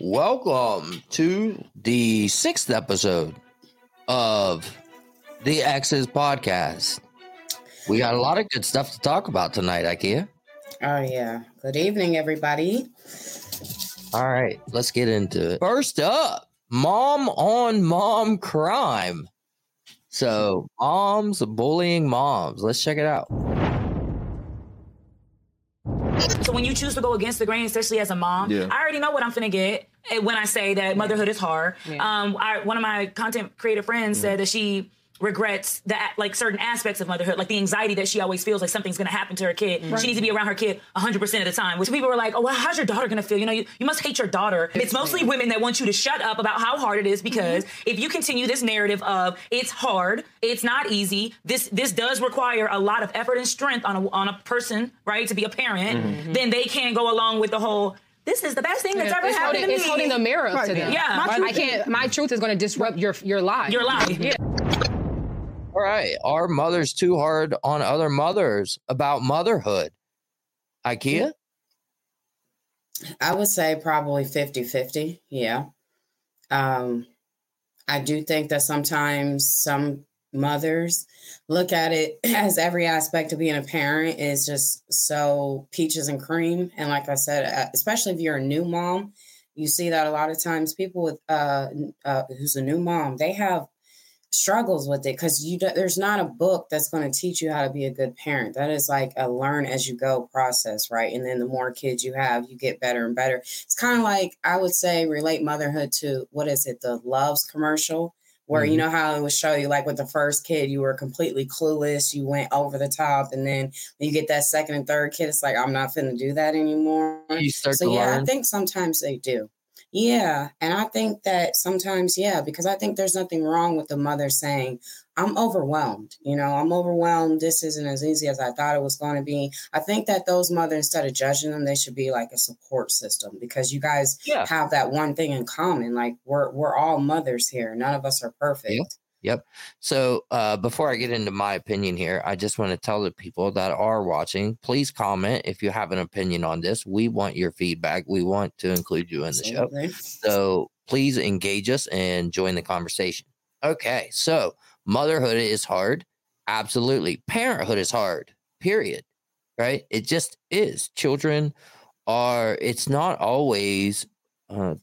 Welcome to the sixth episode of the X's podcast. We got a lot of good stuff to talk about tonight, IKEA. Oh, yeah. Good evening, everybody. All right, let's get into it. First up, mom on mom crime. So, moms bullying moms. Let's check it out. So when you choose to go against the grain, especially as a mom, Yeah. I already know what I'm finna get eh, when I say that motherhood is hard. Um, I, one of my content creator friends said that she regrets that like certain aspects of motherhood, like the anxiety that she always feels like something's gonna happen to her kid. She needs to be around her kid 100% of the time. Which people were like, oh, well, how's your daughter gonna feel? You know, you, you must hate your daughter. It's mostly women that want you to shut up about how hard it is because mm-hmm. if you continue this narrative of it's hard, it's not easy, this this does require a lot of effort and strength on a, on a person, right, to be a parent, mm-hmm. Mm-hmm. then they can't go along with the whole, this is the best thing that's ever it's happened holding, to it's holding the mirror up to them. Yeah. My I can't. My truth is going to disrupt your your life. Your life. Yeah. All right, are mothers too hard on other mothers about motherhood? IKEA? I would say probably 50 50. Yeah. Um, I do think that sometimes some mothers look at it as every aspect of being a parent is just so peaches and cream. And like I said, uh, especially if you're a new mom, you see that a lot of times people with uh, uh who's a new mom, they have struggles with it because you do, there's not a book that's going to teach you how to be a good parent that is like a learn as you go process right and then the more kids you have you get better and better it's kind of like i would say relate motherhood to what is it the Luvs commercial where you Mhm. know how it would show you like with the first kid you were completely clueless you went over the top and then when you get that second and third kid it's like i'm not finna do that anymore You start so yeah, learn. I think sometimes they do. Yeah, and I think that sometimes yeah, because I think there's nothing wrong with the mother saying, "I'm overwhelmed." You know, I'm overwhelmed. This isn't as easy as I thought it was going to be. I think that those mothers, instead of judging them, they should be like a support system because you guys Yeah. have that one thing in common. Like we're we're all mothers here. None of us are perfect. So, uh, before I get into my opinion here, I just want to tell the people that are watching, please comment if you have an opinion on this. We want your feedback. We want to include you in the show. So, please engage us and join the conversation. Okay. So, motherhood is hard. Absolutely. Parenthood is hard, period. Right? It just is. Children are, it's not always uh,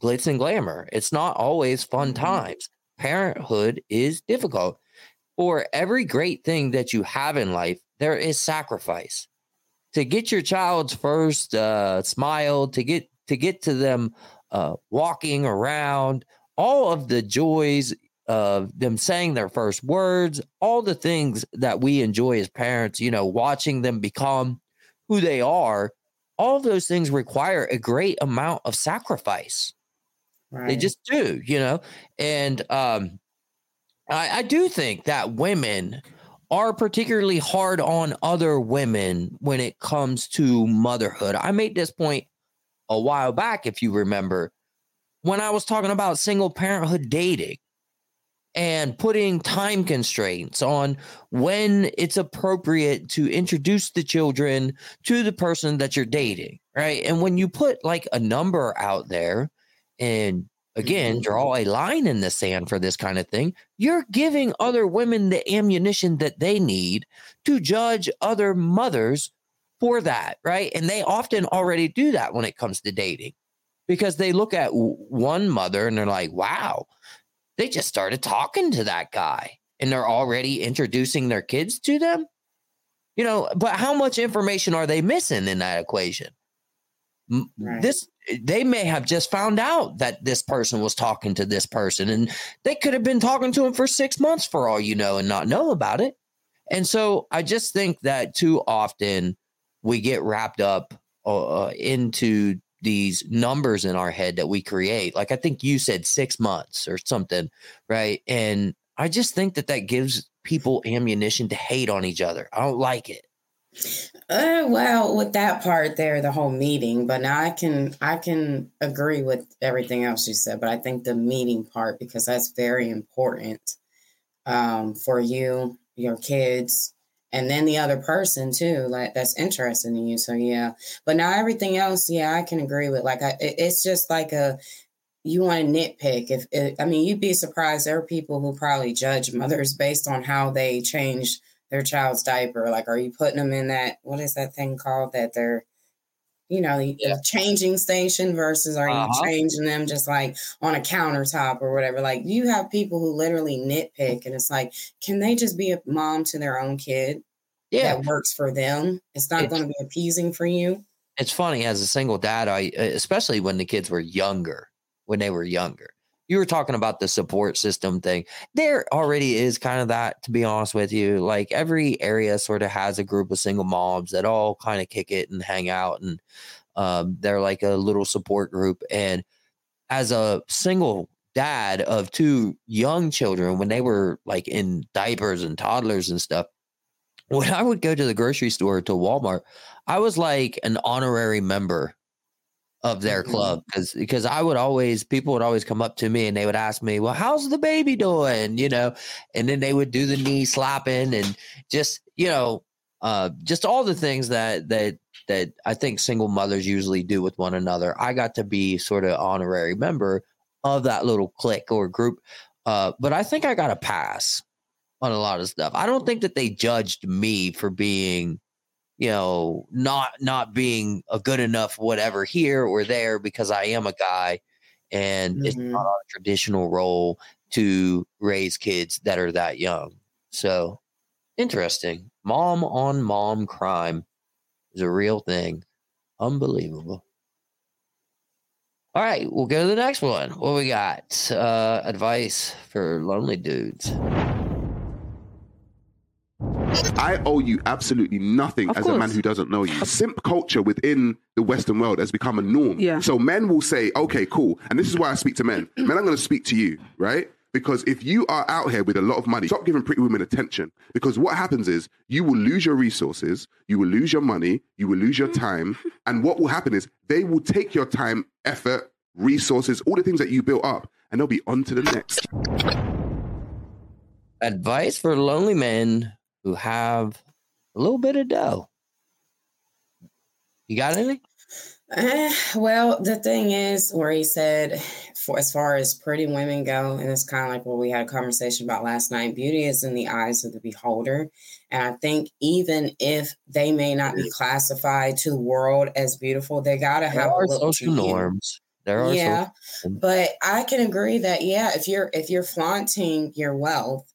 glitz and glamour, it's not always fun Mhm. times parenthood is difficult. For every great thing that you have in life, there is sacrifice. To get your child's first uh, smile, to get to get to them uh, walking around, all of the joys of them saying their first words, all the things that we enjoy as parents, you know, watching them become who they are, all those things require a great amount of sacrifice. Right. They just do, you know. And um, I, I do think that women are particularly hard on other women when it comes to motherhood. I made this point a while back, if you remember, when I was talking about single parenthood dating and putting time constraints on when it's appropriate to introduce the children to the person that you're dating, right? And when you put like a number out there and again Mhm. draw a line in the sand for this kind of thing, you're giving other women the ammunition that they need to judge other mothers for that, right? And they often already do that when it comes to dating because they look at one mother and they're like, wow, they just started talking to that guy and they're already introducing their kids to them. You know, but how much information are they missing in that equation? Right. This they may have just found out that this person was talking to this person and they could have been talking to him for 6 months for all you know and not know about it. And so I just think that too often we get wrapped up uh, into these numbers in our head that we create. Like I think you said 6 months or something, right? And I just think that that gives people ammunition to hate on each other. I don't like it. Uh, well, with that part there, the whole meeting, but now I can I can agree with everything else you said, but I think the meeting part because that's very important um, for you, your kids, and then the other person too like that's interested in you so yeah. But now everything else yeah i can agree with like I, it, it's just like a you want to nitpick if it, i mean you'd be surprised there are people who probably judge mothers based on how they change their child's diaper like are you putting them in that what is that thing called that they're you know, the, yeah. changing station versus are uh-huh. you changing them just like on a countertop or whatever? Like you have people who literally nitpick and it's like, can they just be a mom to their own kid? Yeah. That works for them. It's not going to be appeasing for you. It's funny as a single dad, I especially when the kids were younger, when they were younger. You were talking about the support system thing. There already is kind of that, to be honest with you. Like every area sort of has a group of single moms that all kind of kick it and hang out, and um, they're like a little support group. And as a single dad of two young children, when they were like in diapers and toddlers and stuff, when I would go to the grocery store to Walmart, I was like an honorary member of their mm-hmm. club because because I would always people would always come up to me and they would ask me, "Well, how's the baby doing?" You know, and then they would do the knee slapping and just you know, uh, just all the things that that that I think single mothers usually do with one another. I got to be sort of honorary member of that little clique or group, uh, but I think I got a pass on a lot of stuff. I don't think that they judged me for being you know, not not being a good enough whatever here or there because I am a guy and mm-hmm. it's not a traditional role to raise kids that are that young. So interesting. Mom on mom crime is a real thing. Unbelievable. All right, we'll go to the next one. What we got? Uh, advice for lonely dudes. I owe you absolutely nothing of as course. a man who doesn't know you. Simp culture within the Western world has become a norm. Yeah. So men will say, okay, cool. And this is why I speak to men. Men, I'm going to speak to you, right? Because if you are out here with a lot of money, stop giving pretty women attention. Because what happens is you will lose your resources, you will lose your money, you will lose your mm. time. And what will happen is they will take your time, effort, resources, all the things that you built up, and they'll be on to the next. Advice for lonely men who have a little bit of dough. You got anything? Uh, well, the thing is, where he said, for as far as pretty women go, and it's kind of like what we had a conversation about last night. Beauty is in the eyes of the beholder, and I think even if they may not be classified to the world as beautiful, they gotta have there are social norms. There are yeah, social- but I can agree that yeah, if you're if you're flaunting your wealth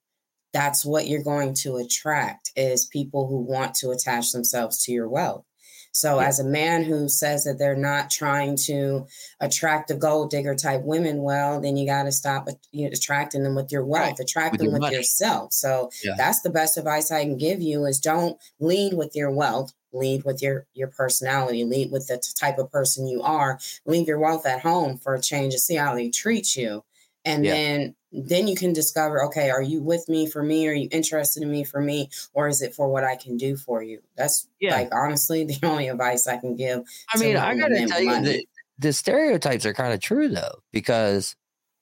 that's what you're going to attract is people who want to attach themselves to your wealth. So, yeah. as a man who says that they're not trying to attract the gold digger type women, well, then you got to stop you know, attracting them with your wealth, right. attract with them your with yourself. So, yeah. that's the best advice I can give you: is don't lead with your wealth, lead with your your personality, lead with the type of person you are. Leave your wealth at home for a change and see how they treat you, and yeah. then then you can discover okay are you with me for me? Are you interested in me for me? Or is it for what i can do for you? That's yeah. like honestly the only advice i can give i mean i gotta tell you the, the stereotypes are kind of true though because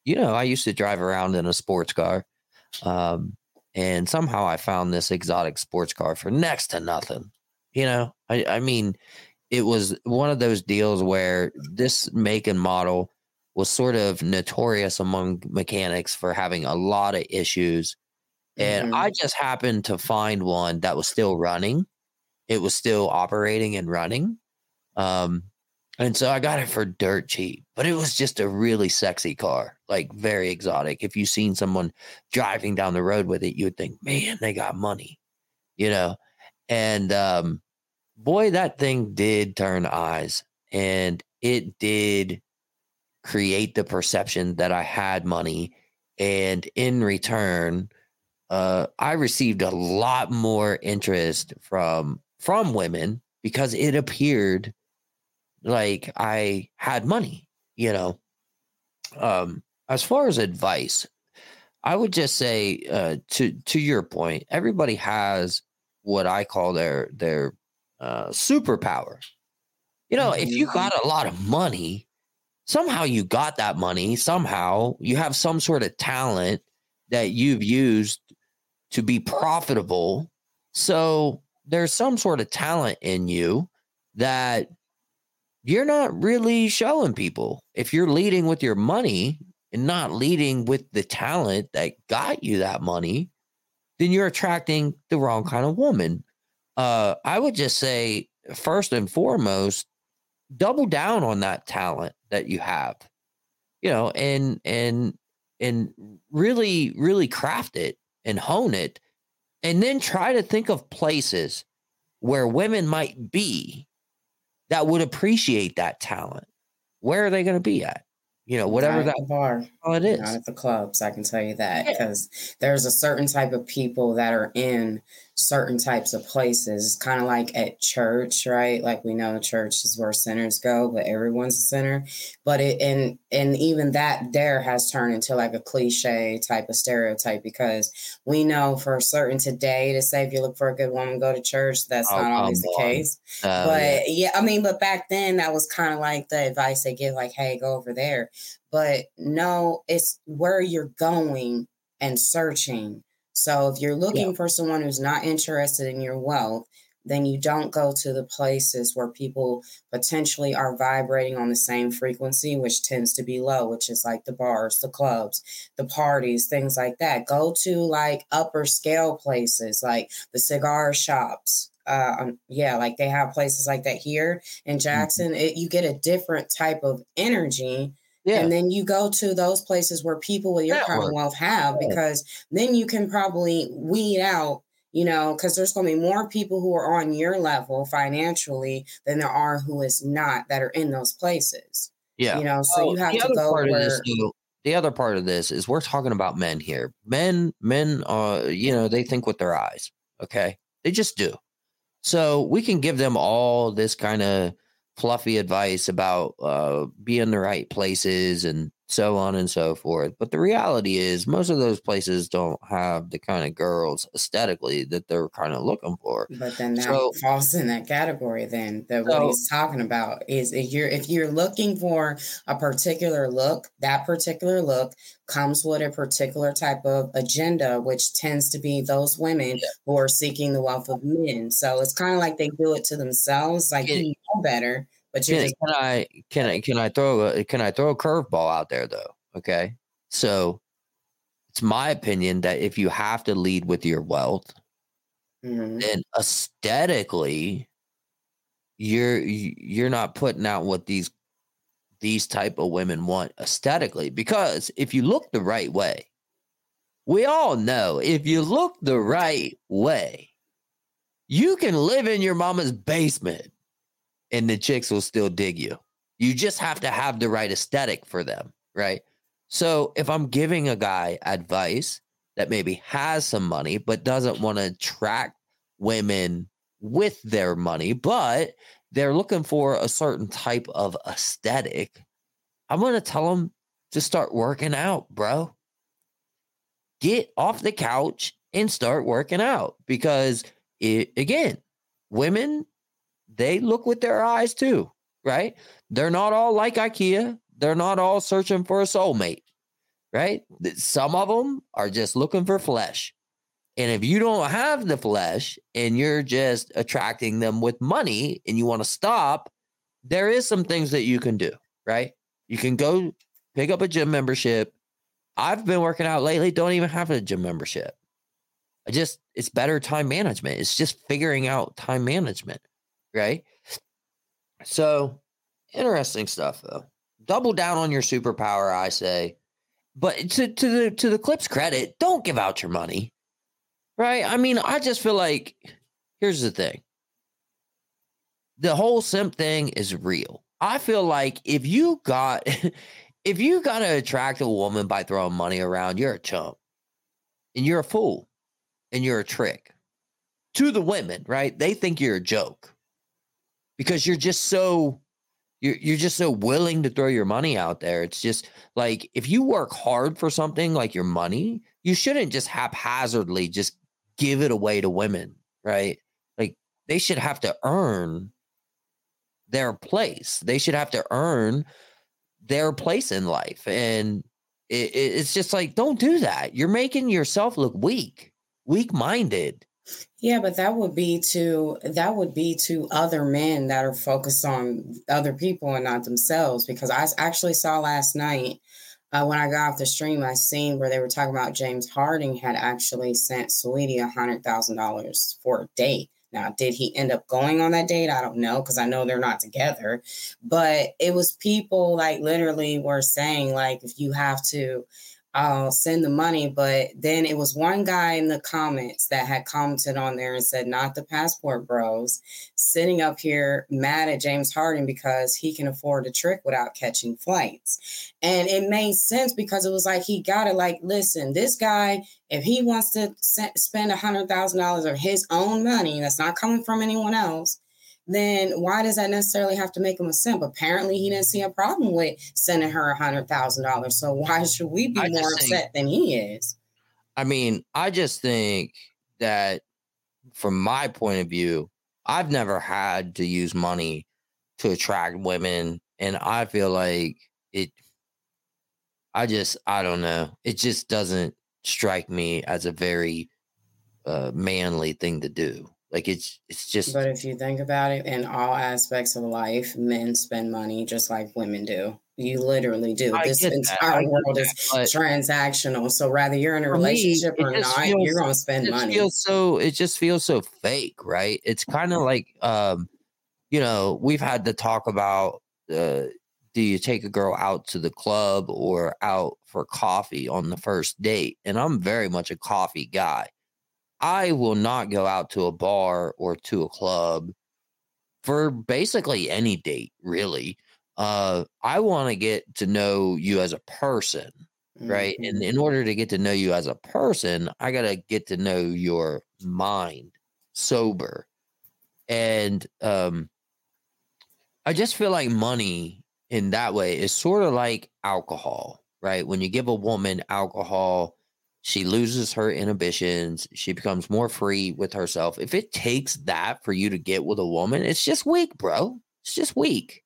you know i used to drive around in a sports car um, and somehow i found this exotic sports car for next to nothing you know? I, I mean it was one of those deals where this make and model was sort of notorious among mechanics for having a lot of issues. And mm-hmm. I just happened to find one that was still running. It was still operating and running. Um, and so I got it for dirt cheap, but it was just a really sexy car, like very exotic. If you've seen someone driving down the road with it, you would think, man, they got money, you know? And um, boy, that thing did turn eyes and it did create the perception that I had money. And in return, uh, I received a lot more interest from from women because it appeared like I had money, you know. Um, as far as advice, I would just say uh, to to your point, everybody has what I call their their uh, superpower. You know, if you mm-hmm. got a lot of money, somehow you got that money. Somehow you have some sort of talent that you've used to be profitable. So there's some sort of talent in you that you're not really showing people. If you're leading with your money and not leading with the talent that got you that money, then you're attracting the wrong kind of woman. Uh, I would just say, first and foremost, double down on that talent that you have, you know, and and and really, really craft it and hone it, and then try to think of places where women might be that would appreciate that talent. Where are they going to be at? you know, whatever that bar. It is. Not at the clubs, I can tell you that because yeah. there's a certain type of people that are in certain types of places. It's kind of like at church, right? Like we know church is where sinners go, but everyone's a sinner. But it and and even that there has turned into like a cliche type of stereotype because we know for certain today to say if you look for a good woman, go to church. That's oh, not always the case. Uh, but yeah. yeah, I mean, but back then that was kind of like the advice they give, like, hey, go over there. But no, it's where you're going and searching so if you're looking yeah. for someone who's not interested in your wealth, then you don't go to the places where people potentially are vibrating on the same frequency, which tends to be low, which is like the bars, the clubs, the parties, things like that. Go to like upper scale places like the cigar shops. Uh, um, yeah, like they have places like that here in mm-hmm. Jackson. Mm-hmm. It, you get a different type of energy yeah. And then you go to those places where people with your kind of wealth have, because then you can probably weed out, you know, because there's going to be more people who are on your level financially than there are who is not that are in those places. Yeah. You know, so you have to go where. This, the other part of this is we're talking about men here. Men, men, uh, you know, they think with their eyes. Okay. They just do. So we can give them all this kind of fluffy advice about uh, being the right places and so on and so forth. But the reality is, most of those places don't have the kind of girls aesthetically that they're kind of looking for. But then that so, falls in that category. Then that so, what he's talking about is if you're if you're looking for a particular look, that particular look comes with a particular type of agenda, which tends to be those women yeah. who are seeking the wealth of men. So it's kind of like they do it to themselves, like yeah. you know better but you can, can I can I can I throw a can I throw a curveball out there though? Okay, so it's my opinion that if you have to lead with your wealth, mm-hmm. then aesthetically, you're you're not putting out what these these type of women want aesthetically because if you look the right way we all know if you look the right way you can live in your mama's basement and the chicks will still dig you. You just have to have the right aesthetic for them, right? So if I'm giving a guy advice that maybe has some money but doesn't want to attract women with their money, but they're looking for a certain type of aesthetic, I'm going to tell them to start working out, bro. Get off the couch and start working out because it, again, women they look with their eyes too, right? They're not all like IKEA. They're not all searching for a soulmate, right? Some of them are just looking for flesh. And if you don't have the flesh and you're just attracting them with money and you want to stop, there is some things that you can do, right? You can go pick up a gym membership. I've been working out lately, don't even have a gym membership. I just, it's better time management. It's just figuring out time management right? So interesting stuff though. Double down on your superpower, I say. But to to the to the clip's credit, don't give out your money. Right? I mean, I just feel like here's the thing. The whole simp thing is real. I feel like if you got if you got to attract a woman by throwing money around, you're a chump. And you're a fool. And you're a trick. To the women, right? They think you're a joke because you're just so you're you're just so willing to throw your money out there. It's just like if you work hard for something like your money, you shouldn't just haphazardly just give it away to women, right? Like they should have to earn their place. They should have to earn their place in life. And it, it's just like, don't do that. You're making yourself look weak, weak minded. Yeah, but that would be to that would be to other men that are focused on other people and not themselves. Because I actually saw last night uh, when I got off the stream, I seen where they were talking about James Harden had actually sent Saweetie a hundred thousand dollars for a date. Now, did he end up going on that date? I don't know because I know they're not together. But it was people like literally were saying like if you have to I'll send the money. But then it was one guy in the comments that had commented on there and said, not the passport bros, sitting up here mad at James Harden because he can afford a trick without catching flights. And it made sense because it was like he got it like, listen, this guy, if he wants to spend a hundred thousand dollars of his own money, that's not coming from anyone else, then why does that necessarily have to make him a simp? Apparently, he didn't see a problem with sending her a hundred thousand dollars. So why should we be more upset think, than he is? I mean, I just think that from my point of view, I've never had to use money to attract women, and I feel like it. I just, I don't know. It just doesn't strike me as a very uh, manly thing to do. Like it's it's just But if you think about it in all aspects of life, men spend money just like women do. You literally do. I this entire world is transactional. So rather you're in a relationship me, or not, feels, you're gonna spend money. Feels so it just feels so fake, right? It's kind of like um, you know, we've had to talk about uh do you take a girl out to the club or out for coffee on the first date? And I'm very much a coffee guy. I will not go out to a bar or to a club for basically any date, really. Uh, I want to get to know you as a person, right? Mm-hmm. And in order to get to know you as a person, I got to get to know your mind sober. And um, I just feel like money in that way is sort of like alcohol, right? When you give a woman alcohol, she loses her inhibitions. She becomes more free with herself. If it takes that for you to get with a woman, it's just weak, bro. It's just weak.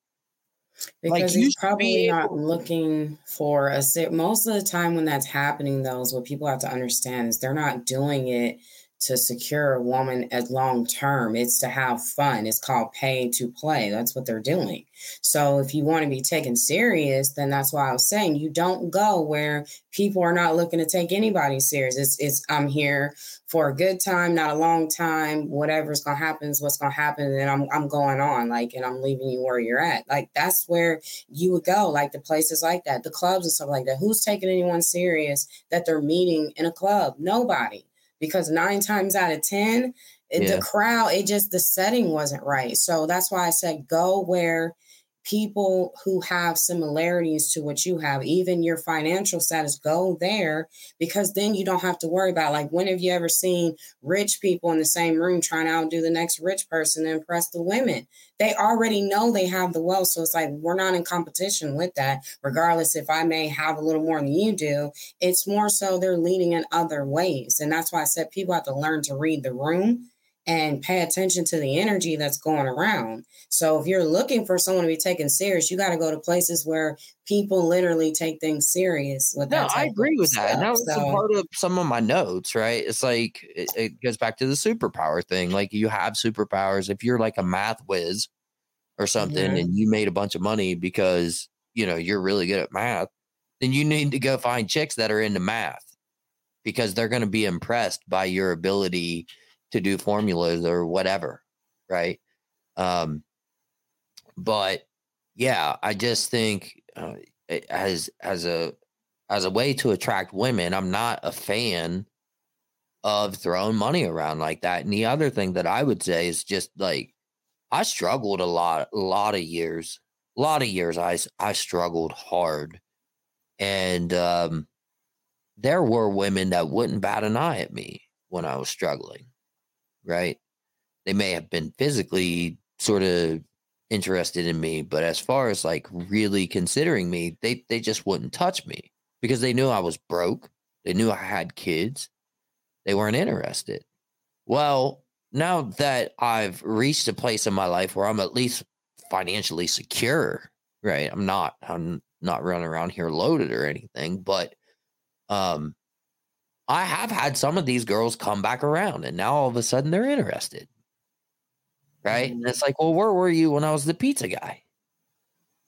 Because like, he's probably not looking for a sit. most of the time when that's happening though is what people have to understand is they're not doing it to secure a woman as long term. It's to have fun. It's called pay to play. That's what they're doing. So if you want to be taken serious, then that's why I was saying you don't go where people are not looking to take anybody serious. It's it's I'm here for a good time, not a long time. Whatever's gonna happen is what's gonna happen, and I'm I'm going on, like, and I'm leaving you where you're at. Like that's where you would go, like the places like that, the clubs and stuff like that. Who's taking anyone serious that they're meeting in a club? Nobody because nine times out of 10, yeah. the crowd, it just, the setting wasn't right. So that's why I said go where people who have similarities to what you have, even your financial status, go there because then you don't have to worry about like when have you ever seen rich people in the same room trying to outdo the next rich person to impress the women? They already know they have the wealth. So it's like we're not in competition with that, regardless if I may have a little more than you do. It's more so they're leading in other ways. And that's why I said people have to learn to read the room and pay attention to the energy that's going around. So if you're looking for someone to be taken serious, you got to go to places where people literally take things serious. With no, I agree with stuff. that. And that was so, part of some of my notes, right? It's like it, it goes back to the superpower thing. Like you have superpowers. If you're like a math whiz or something, mm-hmm. and you made a bunch of money because you know you're really good at math, then you need to go find chicks that are into math because they're going to be impressed by your ability to do formulas or whatever, right? Um, but yeah, I just think uh, as as a as a way to attract women, I'm not a fan of throwing money around like that. And the other thing that I would say is just like I struggled a lot, a lot of years, a lot of years. I I struggled hard, and um, there were women that wouldn't bat an eye at me when I was struggling right? They may have been physically sort of interested in me, but as far as like really considering me, they they just wouldn't touch me because they knew I was broke. They knew I had kids. They weren't interested. Well, now that I've reached a place in my life where I'm at least financially secure, right? I'm not I'm not running around here loaded or anything, but um I have had some of these girls come back around and now all of a sudden they're interested. Right. And it's like, well, where were you when I was the pizza guy?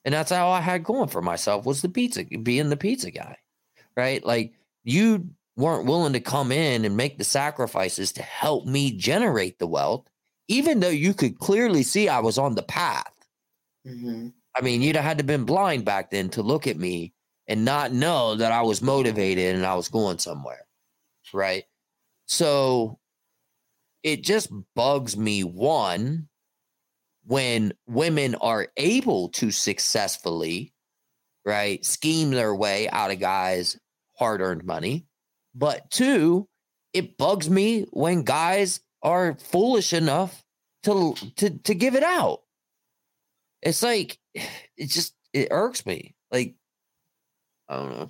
And that's how I had going for myself was the pizza, being the pizza guy. Right. Like you weren't willing to come in and make the sacrifices to help me generate the wealth, even though you could clearly see I was on the path. Mm-hmm. I mean, you'd have had to been blind back then to look at me and not know that I was motivated and I was going somewhere. Right. So it just bugs me one when women are able to successfully right scheme their way out of guys hard-earned money. But two it bugs me when guys are foolish enough to to to give it out. It's like it just it irks me. Like i don't know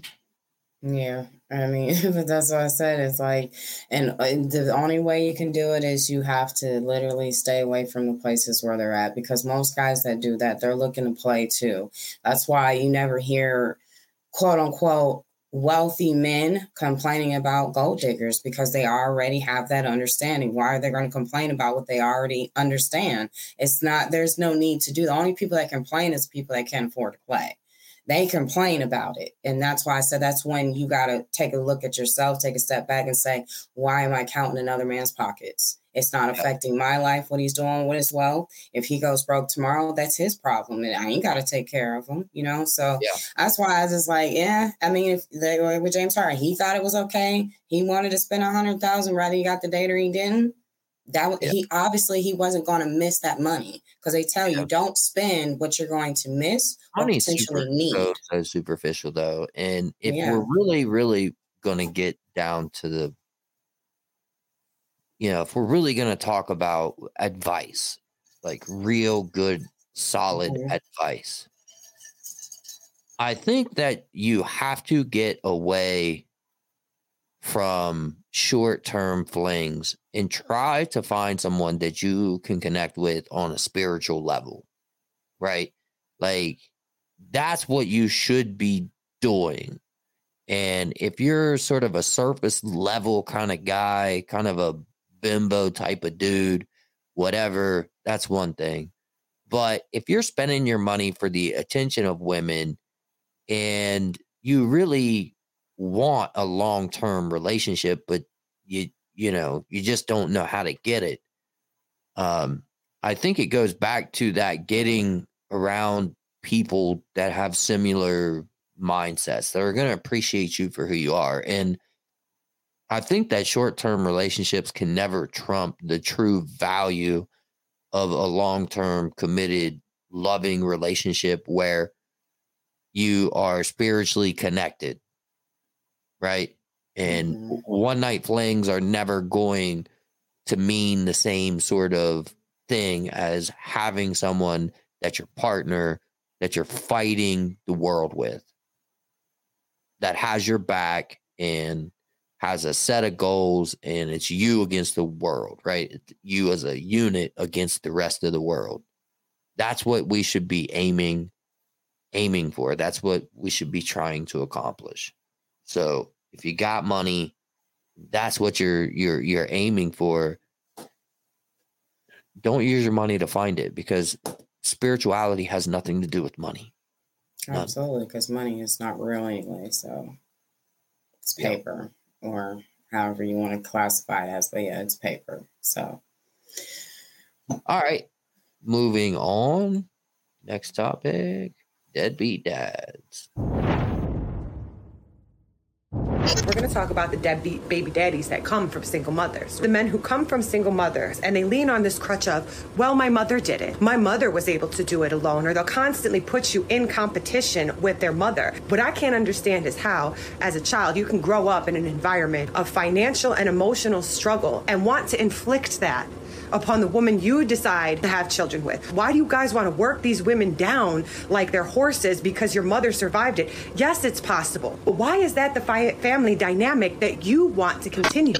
Yeah, I mean, but that's what I said. It's like, and the only way you can do it is you have to literally stay away from the places where they're at because most guys that do that, they're looking to play too. That's why you never hear quote unquote wealthy men complaining about gold diggers because they already have that understanding. Why are they going to complain about what they already understand? It's not, there's no need to do. The only people that complain is people that can't afford to play they complain about it. And that's why I said that's when you got to take a look at yourself, take a step back and say, why am I counting another man's pockets? It's not affecting my life, what he's doing with his wealth. If he goes broke tomorrow, that's his problem. And I ain't got to take care of him, you know? So Yeah. that's why I was just like, yeah. I mean, if they were with James Harden, he thought it was okay. He wanted to spend a hundred thousand, whether he got the date or he didn't. That Yeah. he obviously he wasn't going to miss that money because they tell you don't spend what you're going to miss or money's potentially super, need. so, so superficial though and if Yeah. we're really really going to get down to the you know if we're really going to talk about advice like real good solid Mhm. advice i think that you have to get away from short-term flings and try to find someone that you can connect with on a spiritual level right like that's what you should be doing. And if you're sort of a surface level kind of guy, kind of a bimbo type of dude, whatever, that's one thing. But if you're spending your money for the attention of women and you really want a long-term relationship but you you know, you just don't know how to get it. Um I think it goes back to that getting around people that have similar mindsets that are going to appreciate you for who you are. And I think that short term relationships can never trump the true value of a long term, committed, loving relationship where you are spiritually connected. Right. And Mhm. one night flings are never going to mean the same sort of thing as having someone that's your partner that you're fighting the world with that has your back and has a set of goals and it's you against the world right? You as a unit against the rest of the world. That's what we should be aiming aiming for. That's what we should be trying to accomplish. So if you got money that's what you're you're you're aiming for don't use your money to find it because spirituality has nothing to do with money. None. Absolutely, because money is not real anyway. So it's Yeah. paper, or however you want to classify it as. But yeah, it's paper. So All right. Moving on. Next topic. Deadbeat dads. We're going to talk about the deadbeat baby daddies that come from single mothers. The men who come from single mothers and they lean on this crutch of, well, my mother did it. My mother was able to do it alone, or they'll constantly put you in competition with their mother. What I can't understand is how, as a child, you can grow up in an environment of financial and emotional struggle and want to inflict that upon the woman you decide to have children with. Why do you guys want to work these women down like they're horses because your mother survived it? Yes, it's possible. But why is that the fi- family dynamic that you want to continue?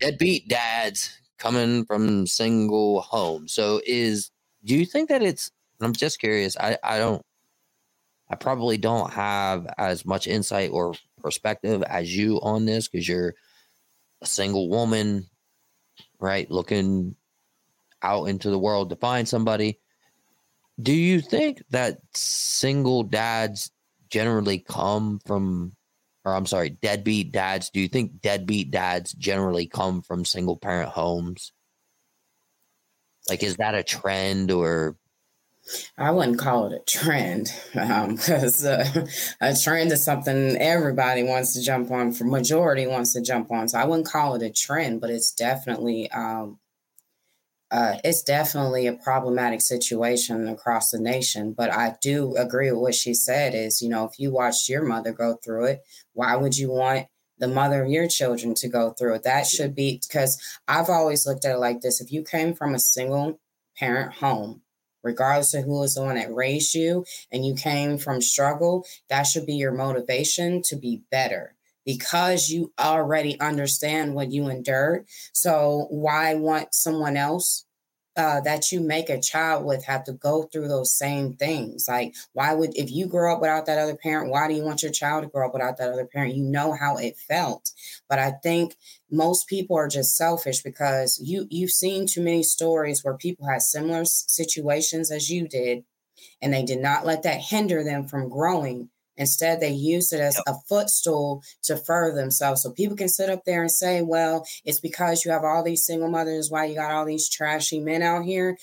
Deadbeat dads coming from single homes. So is do you think that it's I'm just curious. I, I don't I probably don't have as much insight or perspective as you on this because you're a single woman, right? Looking out into the world to find somebody. Do you think that single dads generally come from, or I'm sorry, deadbeat dads? Do you think deadbeat dads generally come from single parent homes? Like, is that a trend or? I wouldn't call it a trend because um, uh, a trend is something everybody wants to jump on. For majority wants to jump on, so I wouldn't call it a trend, but it's definitely um, uh, it's definitely a problematic situation across the nation. But I do agree with what she said. Is you know if you watched your mother go through it, why would you want the mother of your children to go through it. That should be because I've always looked at it like this. If you came from a single parent home, regardless of who is the one that raised you, and you came from struggle, that should be your motivation to be better because you already understand what you endured. So why want someone else uh, that you make a child with have to go through those same things. Like, why would, if you grow up without that other parent, why do you want your child to grow up without that other parent? You know how it felt. But I think most people are just selfish because you you've seen too many stories where people had similar situations as you did, and they did not let that hinder them from growing Instead, they use it as a footstool to further themselves. So people can sit up there and say, well, it's because you have all these single mothers, why you got all these trashy men out here.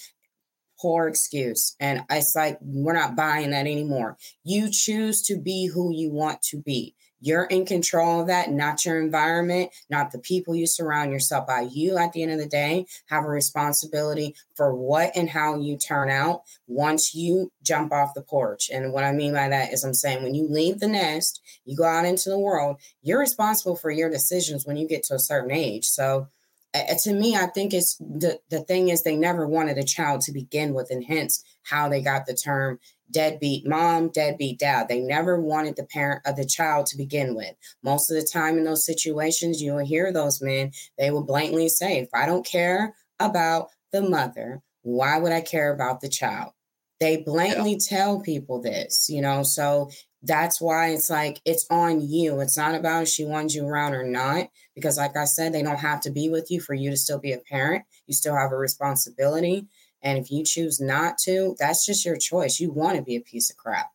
Poor excuse. And it's like, we're not buying that anymore. You choose to be who you want to be. You're in control of that, not your environment, not the people you surround yourself by. You, at the end of the day, have a responsibility for what and how you turn out once you jump off the porch. And what I mean by that is, I'm saying when you leave the nest, you go out into the world, you're responsible for your decisions when you get to a certain age. So, uh, to me, I think it's the, the thing is they never wanted a child to begin with, and hence how they got the term deadbeat mom, deadbeat dad. They never wanted the parent of the child to begin with. Most of the time in those situations, you will hear those men, they will blatantly say, if I don't care about the mother, why would I care about the child? They blatantly yeah. tell people this, you know, so that's why it's like it's on you. It's not about if she wants you around or not, because like I said, they don't have to be with you for you to still be a parent. You still have a responsibility. And if you choose not to, that's just your choice. You want to be a piece of crap.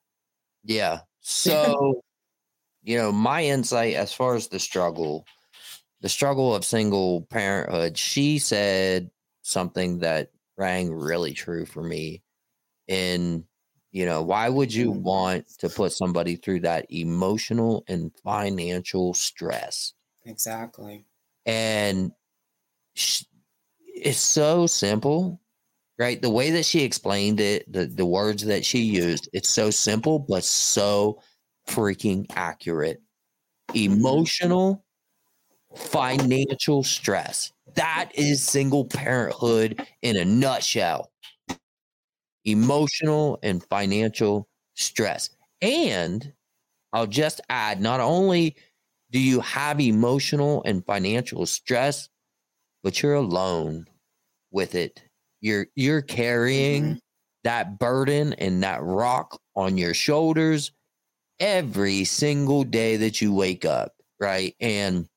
Yeah. So, you know, my insight as far as the struggle, the struggle of single parenthood, she said something that rang really true for me. In, you know, why would you mm. want to put somebody through that emotional and financial stress? Exactly. And it's so simple right? The way that she explained it, the, the words that she used, it's so simple, but so freaking accurate. Emotional, financial stress. That is single parenthood in a nutshell. Emotional and financial stress. And I'll just add not only do you have emotional and financial stress, but you're alone with it you're you're carrying mm-hmm. that burden and that rock on your shoulders every single day that you wake up, right? And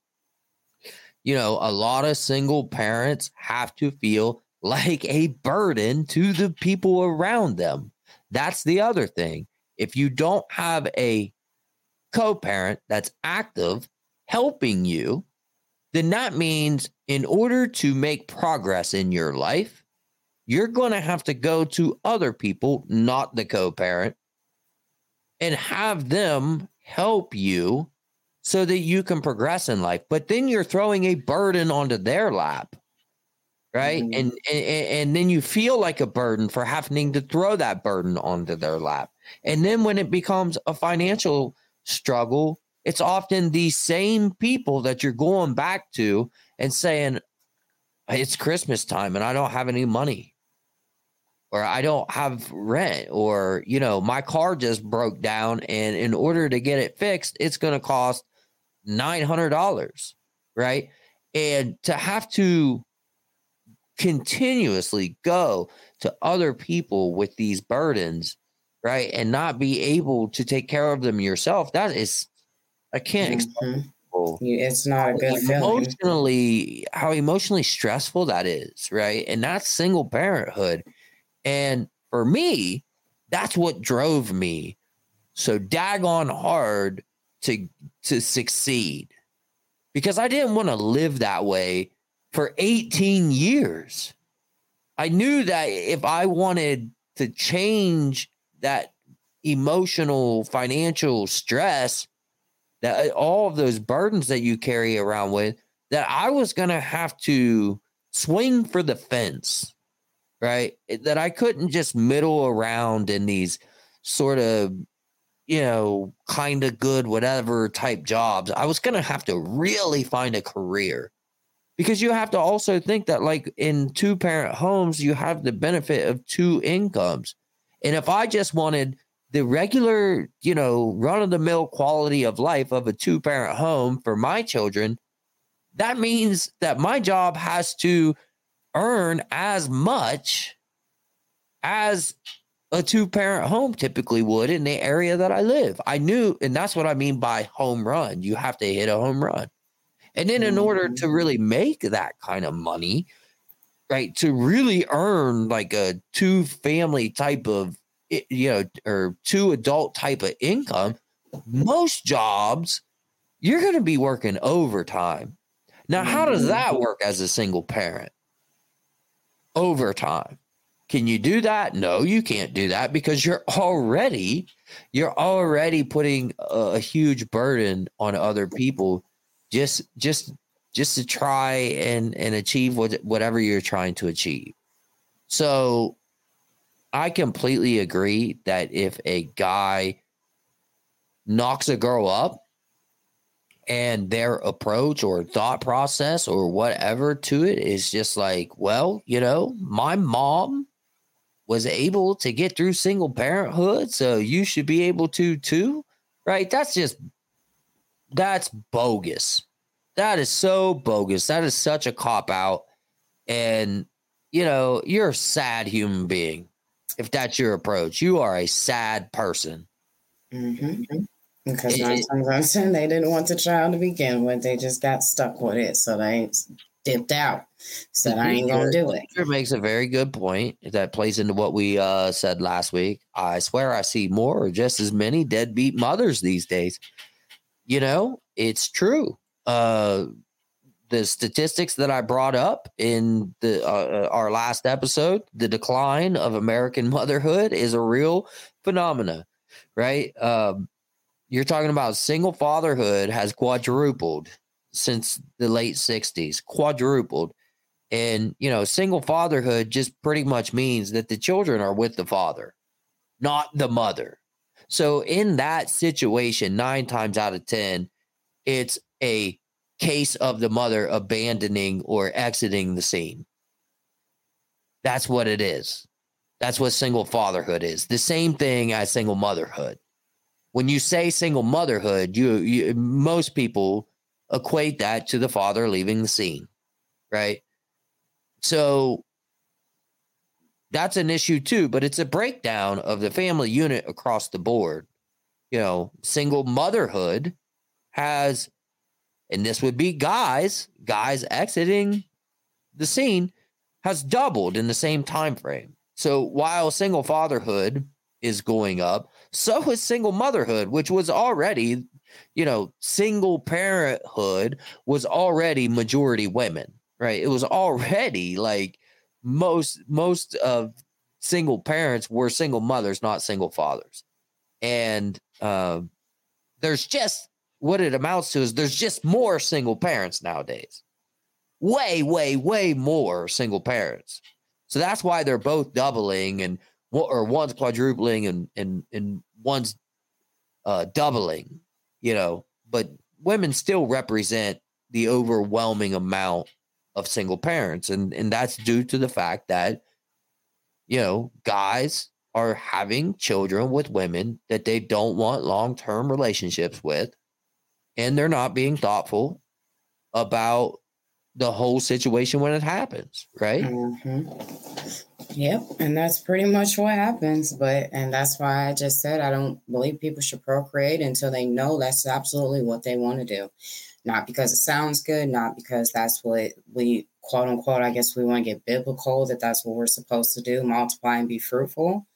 you know, a lot of single parents have to feel like a burden to the people around them. That's the other thing. If you don't have a co parent that's active helping you, then that means in order to make progress in your life, you're going to have to go to other people, not the co parent, and have them help you so that you can progress in life. But then you're throwing a burden onto their lap. Right. Mm-hmm. And, and and then you feel like a burden for having to throw that burden onto their lap. And then when it becomes a financial struggle, it's often these same people that you're going back to and saying, It's Christmas time and I don't have any money or I don't have rent, or, you know, my car just broke down. And in order to get it fixed, it's going to cost $900. Right. And to have to continuously go to other people with these burdens, right, and not be able to take care of them yourself, that is I can't explain. Mhm. It's not a good feeling. emotionally how emotionally stressful that is, right? And that's single parenthood. And for me, that's what drove me so daggone hard to to succeed. Because I didn't want to live that way for 18 years. I knew that if I wanted to change that emotional financial stress that uh, all of those burdens that you carry around with that I was going to have to swing for the fence, right? That I couldn't just middle around in these sort of, you know, kind of good, whatever type jobs. I was going to have to really find a career because you have to also think that, like in two parent homes, you have the benefit of two incomes. And if I just wanted the regular, you know, run of the mill quality of life of a two parent home for my children, that means that my job has to earn as much as a two parent home typically would in the area that I live. I knew, and that's what I mean by home run. You have to hit a home run. And then, in order to mm-hmm. really make that kind of money, right, to really earn like a two family type of you know, or two adult type of income, most jobs, you're going to be working overtime. Now, how does that mm-hmm. work as a single parent? Overtime. Can you do that? No, you can't do that because you're already you're already putting a, huge burden on other people just just just to try and and achieve what, whatever you're trying to achieve. So I completely agree that if a guy knocks a girl up and their approach or thought process or whatever to it is just like, well, you know, my mom was able to get through single parenthood, so you should be able to too, right? That's just that's bogus. That is so bogus. That is such a cop out. And you know, you're a sad human being if that's your approach. You are a sad person. hmm Because It- nine times out of ten, they didn't want the child to begin with. They just got stuck with it. So they dipped out. Said, I ain't going to do it. Victor makes a very good point that plays into what we uh, said last week. I swear I see more or just as many deadbeat mothers these days. You know, it's true. Uh, the statistics that I brought up in the uh, our last episode, the decline of American motherhood is a real phenomena, right? Um, you're talking about single fatherhood has quadrupled since the late 60s, quadrupled. And, you know, single fatherhood just pretty much means that the children are with the father, not the mother. So, in that situation, nine times out of 10, it's a case of the mother abandoning or exiting the scene. That's what it is. That's what single fatherhood is. The same thing as single motherhood. When you say single motherhood, you, you most people equate that to the father leaving the scene, right? So that's an issue too, but it's a breakdown of the family unit across the board. You know, single motherhood has, and this would be guys, guys exiting the scene has doubled in the same time frame. So while single fatherhood is going up, so is single motherhood, which was already, you know, single parenthood was already majority women, right? It was already like most most of single parents were single mothers, not single fathers. And um, there's just what it amounts to is there's just more single parents nowadays. Way, way, way more single parents. So that's why they're both doubling and or one's quadrupling and and and one's uh doubling, you know, but women still represent the overwhelming amount of single parents. And and that's due to the fact that you know, guys are having children with women that they don't want long-term relationships with. And they're not being thoughtful about the whole situation when it happens, right? Mm-hmm. Yep, and that's pretty much what happens. But and that's why I just said I don't believe people should procreate until they know that's absolutely what they want to do. Not because it sounds good, not because that's what we quote unquote, I guess we want to get biblical that that's what we're supposed to do, multiply and be fruitful.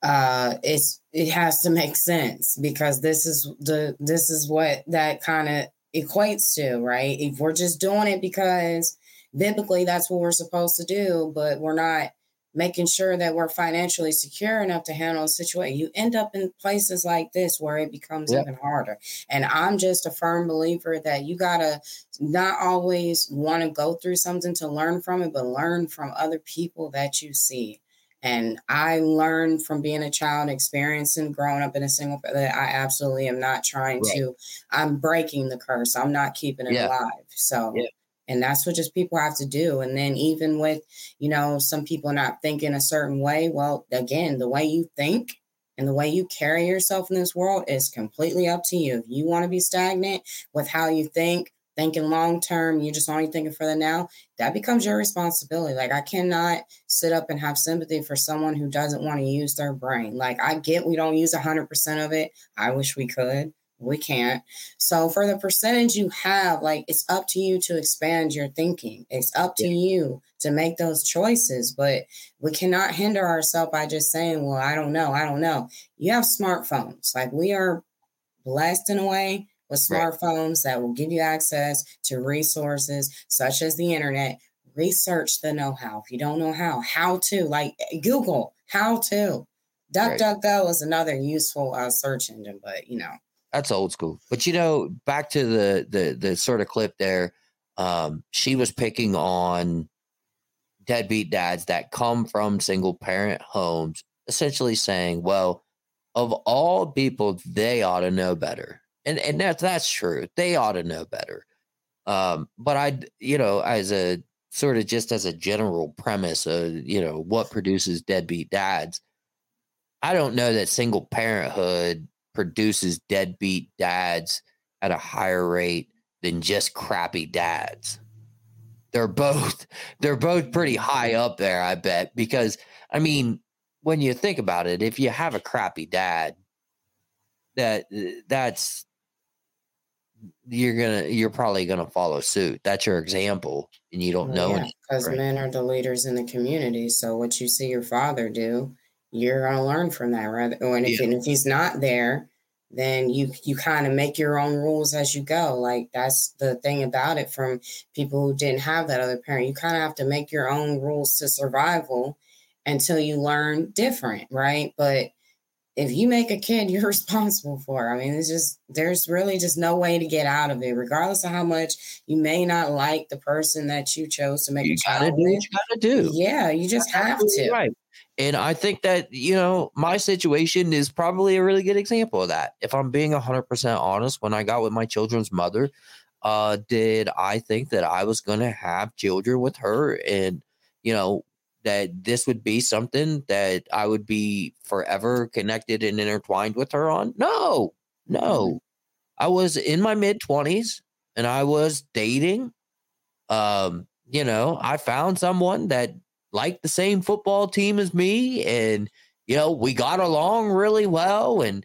Uh it's it has to make sense because this is the this is what that kind of equates to, right? If we're just doing it because biblically that's what we're supposed to do, but we're not making sure that we're financially secure enough to handle a situation. You end up in places like this where it becomes even harder. And I'm just a firm believer that you got to not always want to go through something to learn from it, but learn from other people that you see. And I learned from being a child, experiencing growing up in a single that I absolutely am not trying right. to. I'm breaking the curse. I'm not keeping it yeah. alive. So yeah and that's what just people have to do and then even with you know some people not thinking a certain way well again the way you think and the way you carry yourself in this world is completely up to you if you want to be stagnant with how you think thinking long term you're just only thinking for the now that becomes your responsibility like i cannot sit up and have sympathy for someone who doesn't want to use their brain like i get we don't use 100% of it i wish we could we can't. So for the percentage you have, like it's up to you to expand your thinking. It's up to yeah. you to make those choices, but we cannot hinder ourselves by just saying, "Well, I don't know. I don't know." You have smartphones. Like we are blessed in a way with smartphones that will give you access to resources such as the internet. Research the know-how. If you don't know how, how to like Google how to. DuckDuckGo is another useful uh, search engine, but you know that's old school. But you know, back to the the the sort of clip there, um, she was picking on deadbeat dads that come from single parent homes, essentially saying, "Well, of all people, they ought to know better," and and that's that's true. They ought to know better. Um, but I, you know, as a sort of just as a general premise of you know what produces deadbeat dads, I don't know that single parenthood produces deadbeat dads at a higher rate than just crappy dads. They're both they're both pretty high up there, I bet, because I mean, when you think about it, if you have a crappy dad, that that's you're gonna you're probably gonna follow suit. That's your example, and you don't know yeah, because men are the leaders in the community. So what you see your father do, you're to learn from that rather and if, yeah. and if he's not there then you you kind of make your own rules as you go like that's the thing about it from people who didn't have that other parent you kind of have to make your own rules to survival until you learn different right but if you make a kid you're responsible for i mean it's just there's really just no way to get out of it. Regardless of how much you may not like the person that you chose to make you a child do with. you gotta do. yeah you just That's have to. right. And I think that, you know, my situation is probably a really good example of that. If I'm being 100% honest, when I got with my children's mother, uh, did I think that I was going to have children with her? And, you know, that this would be something that I would be forever connected and intertwined with her on? No, no. Mm-hmm. I was in my mid 20s and I was dating. Um, you know, I found someone that liked the same football team as me and you know we got along really well and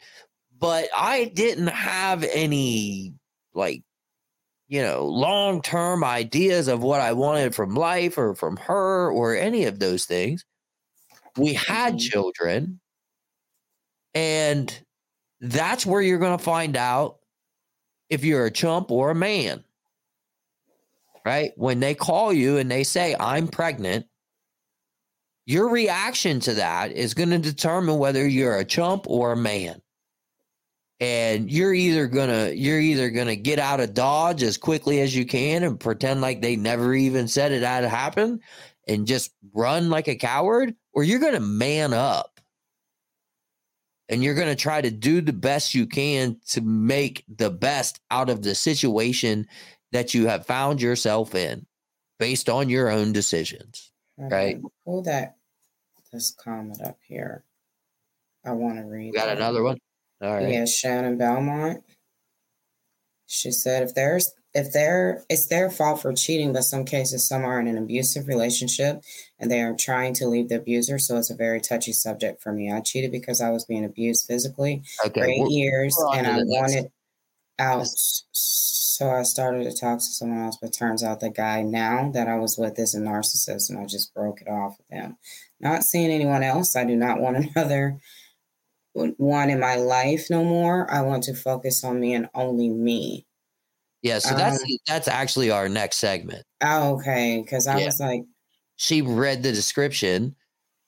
but i didn't have any like you know long term ideas of what i wanted from life or from her or any of those things we had mm-hmm. children and that's where you're going to find out if you're a chump or a man right when they call you and they say i'm pregnant your reaction to that is going to determine whether you're a chump or a man. And you're either gonna you're either gonna get out of dodge as quickly as you can and pretend like they never even said it had happened and just run like a coward, or you're gonna man up and you're gonna try to do the best you can to make the best out of the situation that you have found yourself in based on your own decisions. Right. Pull that this comment up here. I want to read. got that. another one. All right. Yeah, Shannon Belmont. She said, if there's if they're it's their fault for cheating, but some cases some are in an abusive relationship and they are trying to leave the abuser. So it's a very touchy subject for me. I cheated because I was being abused physically Okay, for 8 we're- years we're and I the next- wanted out. So I started to talk to someone else, but turns out the guy now that I was with is a narcissist and I just broke it off with him. Not seeing anyone else. I do not want another one in my life no more. I want to focus on me and only me. Yeah, so that's Um, that's actually our next segment. Oh, okay. Because I Yeah. was like, She read the description.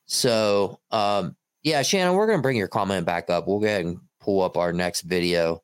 So um yeah, Shannon, we're gonna bring your comment back up. We'll go ahead and pull up our next video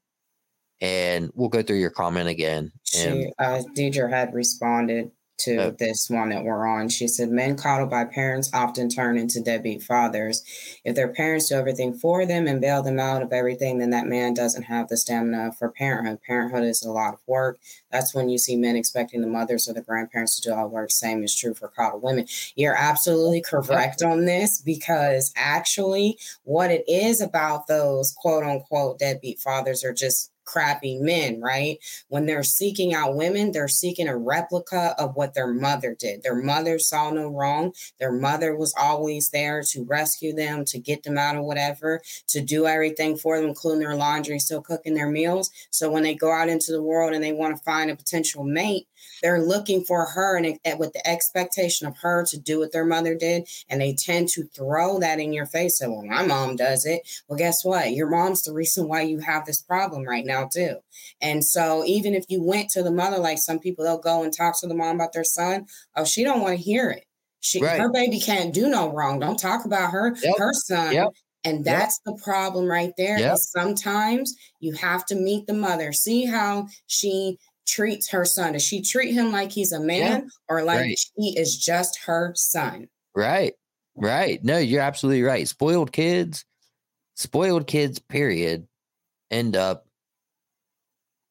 and we'll go through your comment again. And she, uh, Deidre had responded to Oh. this one that we're on. She said, Men coddled by parents often turn into deadbeat fathers. If their parents do everything for them and bail them out of everything, then that man doesn't have the stamina for parenthood. Parenthood is a lot of work. That's when you see men expecting the mothers or the grandparents to do all work. Same is true for coddled women. You're absolutely correct on this because actually, what it is about those quote unquote deadbeat fathers are just crappy men, right? When they're seeking out women, they're seeking a replica of what their mother did. Their mother saw no wrong. Their mother was always there to rescue them, to get them out of whatever, to do everything for them, including their laundry, still cooking their meals. So when they go out into the world and they want to find a potential mate, they're looking for her and with the expectation of her to do what their mother did. And they tend to throw that in your face. And well, my mom does it. Well, guess what? Your mom's the reason why you have this problem right now, too. And so even if you went to the mother, like some people, they'll go and talk to the mom about their son. Oh, she don't want to hear it. She Right. her baby can't do no wrong. Don't talk about her, Yep. her son. Yep. And Yep. that's the problem right there. Yep. sometimes you have to meet the mother, see how she treats her son. Does she treat him like he's a man or like Right. he is just her son? Right. Right. No, you're absolutely right. Spoiled kids, spoiled kids, period, end up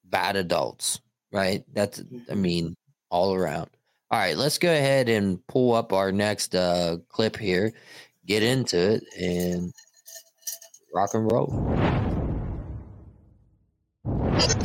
bad adults. Right. That's, I mean, all around. All right. Let's go ahead and pull up our next uh, clip here, get into it, and rock and roll.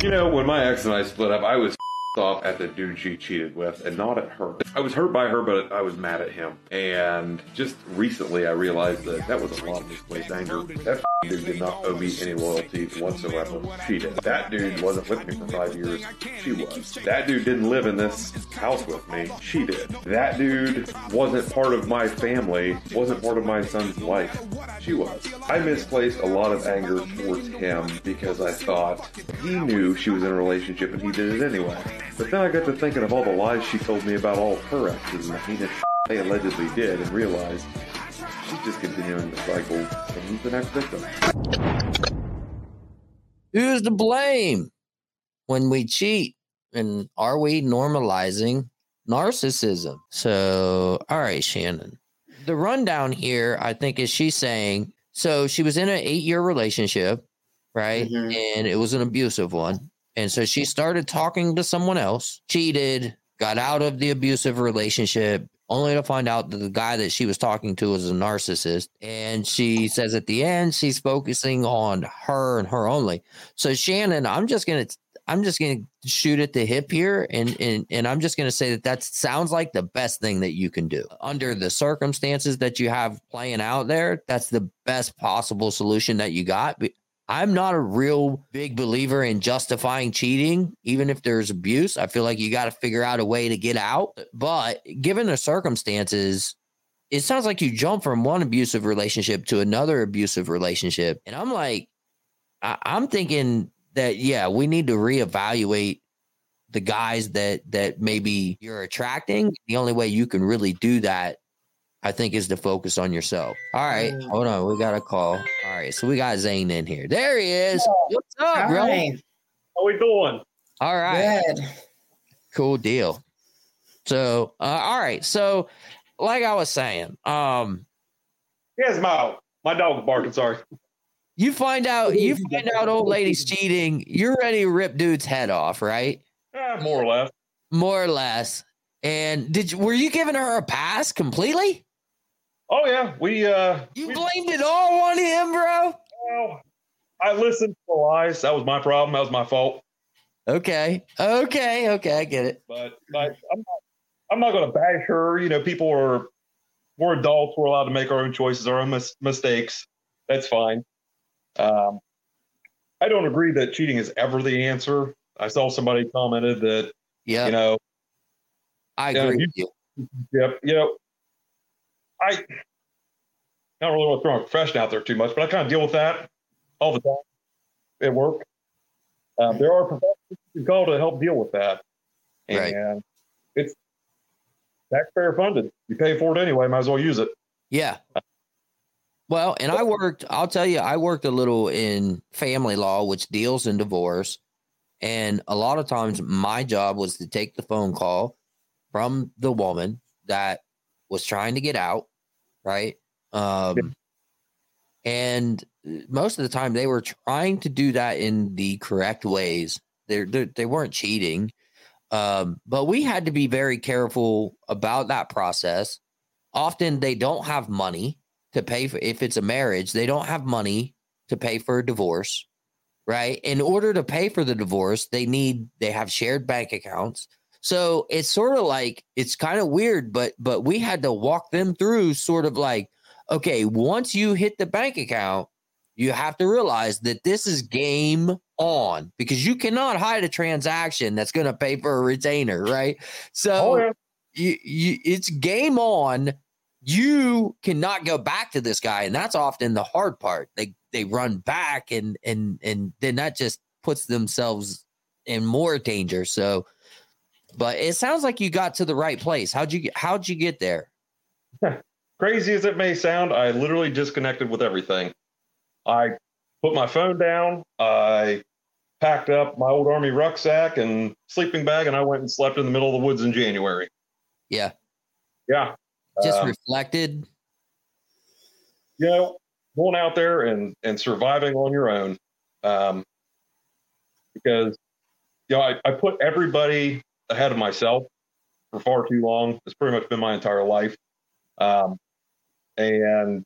You know, when my ex and I split up, I was off at the dude she cheated with and not at her. I was hurt by her, but I was mad at him. And just recently, I realized that that was a lot of misplaced anger. That dude did not owe me any loyalty whatsoever. She did. That dude wasn't with me for five years. She was. That dude didn't live in this house with me. She did. That dude wasn't part of my family, wasn't part of my son's life. She was. I misplaced a lot of anger towards him because I thought he knew she was in a relationship and he did it anyway. But then I got to thinking of all the lies she told me about all of her exes and the heinous they allegedly did and realized she's just continuing the cycle and he's the next victim. Who's to blame when we cheat? And are we normalizing narcissism? So, all right, Shannon. The rundown here, I think, is she saying so she was in an eight year relationship, right? Mhm. And it was an abusive one. And so she started talking to someone else, cheated, got out of the abusive relationship, only to find out that the guy that she was talking to was a narcissist. And she says at the end, she's focusing on her and her only. So Shannon, I'm just gonna I'm just gonna shoot at the hip here, and and and I'm just gonna say that that sounds like the best thing that you can do under the circumstances that you have playing out there. That's the best possible solution that you got. I'm not a real big believer in justifying cheating, even if there's abuse. I feel like you got to figure out a way to get out. But given the circumstances, it sounds like you jump from one abusive relationship to another abusive relationship. And I'm like, I, I'm thinking that yeah, we need to reevaluate the guys that that maybe you're attracting. The only way you can really do that, I think, is to focus on yourself. All right, Mm. hold on, we got a call. All right, so we got Zane in here. There he is. What's up, bro? Hi. How we doing? All right, Good. cool deal. So, uh, all right, so like I was saying, um, Here's my my dog's barking. Sorry. you find out you find out old lady's cheating, you're ready to rip dude's head off, right? Eh, more or less. More or less. And did you, were you giving her a pass completely? Oh yeah, we uh. You we, blamed it all on him, bro. well, I listened to the lies. That was my problem. That was my fault. Okay. Okay. Okay. I get it. But, but I'm not, I'm not going to bash her. You know, people are, we're adults. We're allowed to make our own choices, our own mis- mistakes. That's fine. Um, I don't agree that cheating is ever the answer. I saw somebody commented that, Yeah. you know, I agree you- with you. Yep. You know, I, I don't really want to throw a profession out there too much, but I kind of deal with that all the time at work. Um, there are professionals you can call to help deal with that. And Right. it's taxpayer funded. You pay for it anyway, might as well use it. Yeah. Well, and I worked, I'll tell you, I worked a little in family law, which deals in divorce. And a lot of times my job was to take the phone call from the woman that was trying to get out, right? Um, and most of the time they were trying to do that in the correct ways. They're, they're, they weren't cheating. Um, but we had to be very careful about that process. Often they don't have money to pay for if it's a marriage, they don't have money to pay for a divorce, right? In order to pay for the divorce, they need they have shared bank accounts. So it's sort of like it's kind of weird, but but we had to walk them through sort of like, okay, once you hit the bank account, you have to realize that this is game on because you cannot hide a transaction that's going to pay for a retainer, right? So Oh, yeah. you, you it's game on you cannot go back to this guy and that's often the hard part they they run back and and and then that just puts themselves in more danger so but it sounds like you got to the right place how'd you get how'd you get there Crazy as it may sound, I literally disconnected with everything. I put my phone down. I packed up my old army rucksack and sleeping bag, and I went and slept in the middle of the woods in January. yeah Yeah. just Um, reflected you know, going out there and and surviving on your own, um, because you know I, I put everybody ahead of myself for far too long. It's pretty much been my entire life, um, and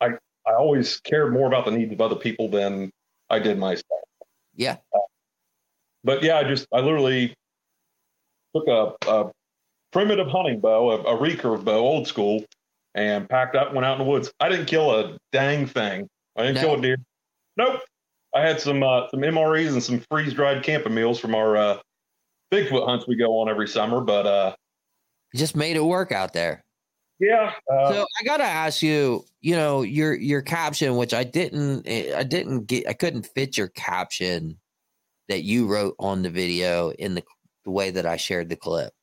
I I always cared more about the needs of other people than I did myself. yeah But yeah, I just I literally took a, a primitive hunting bow, a, a recurve bow, old school, and packed up and went out in the woods. I didn't kill a dang thing. I didn't No. kill a deer. Nope. I had some uh, some MREs and some freeze dried camping meals from our uh, Bigfoot hunts we go on every summer. But uh, just made it work out there yeah, uh, so I gotta ask you, you know, your your caption, which I didn't, eh, I didn't get, I couldn't fit your caption that you wrote on the video in the, the way that I shared the clip.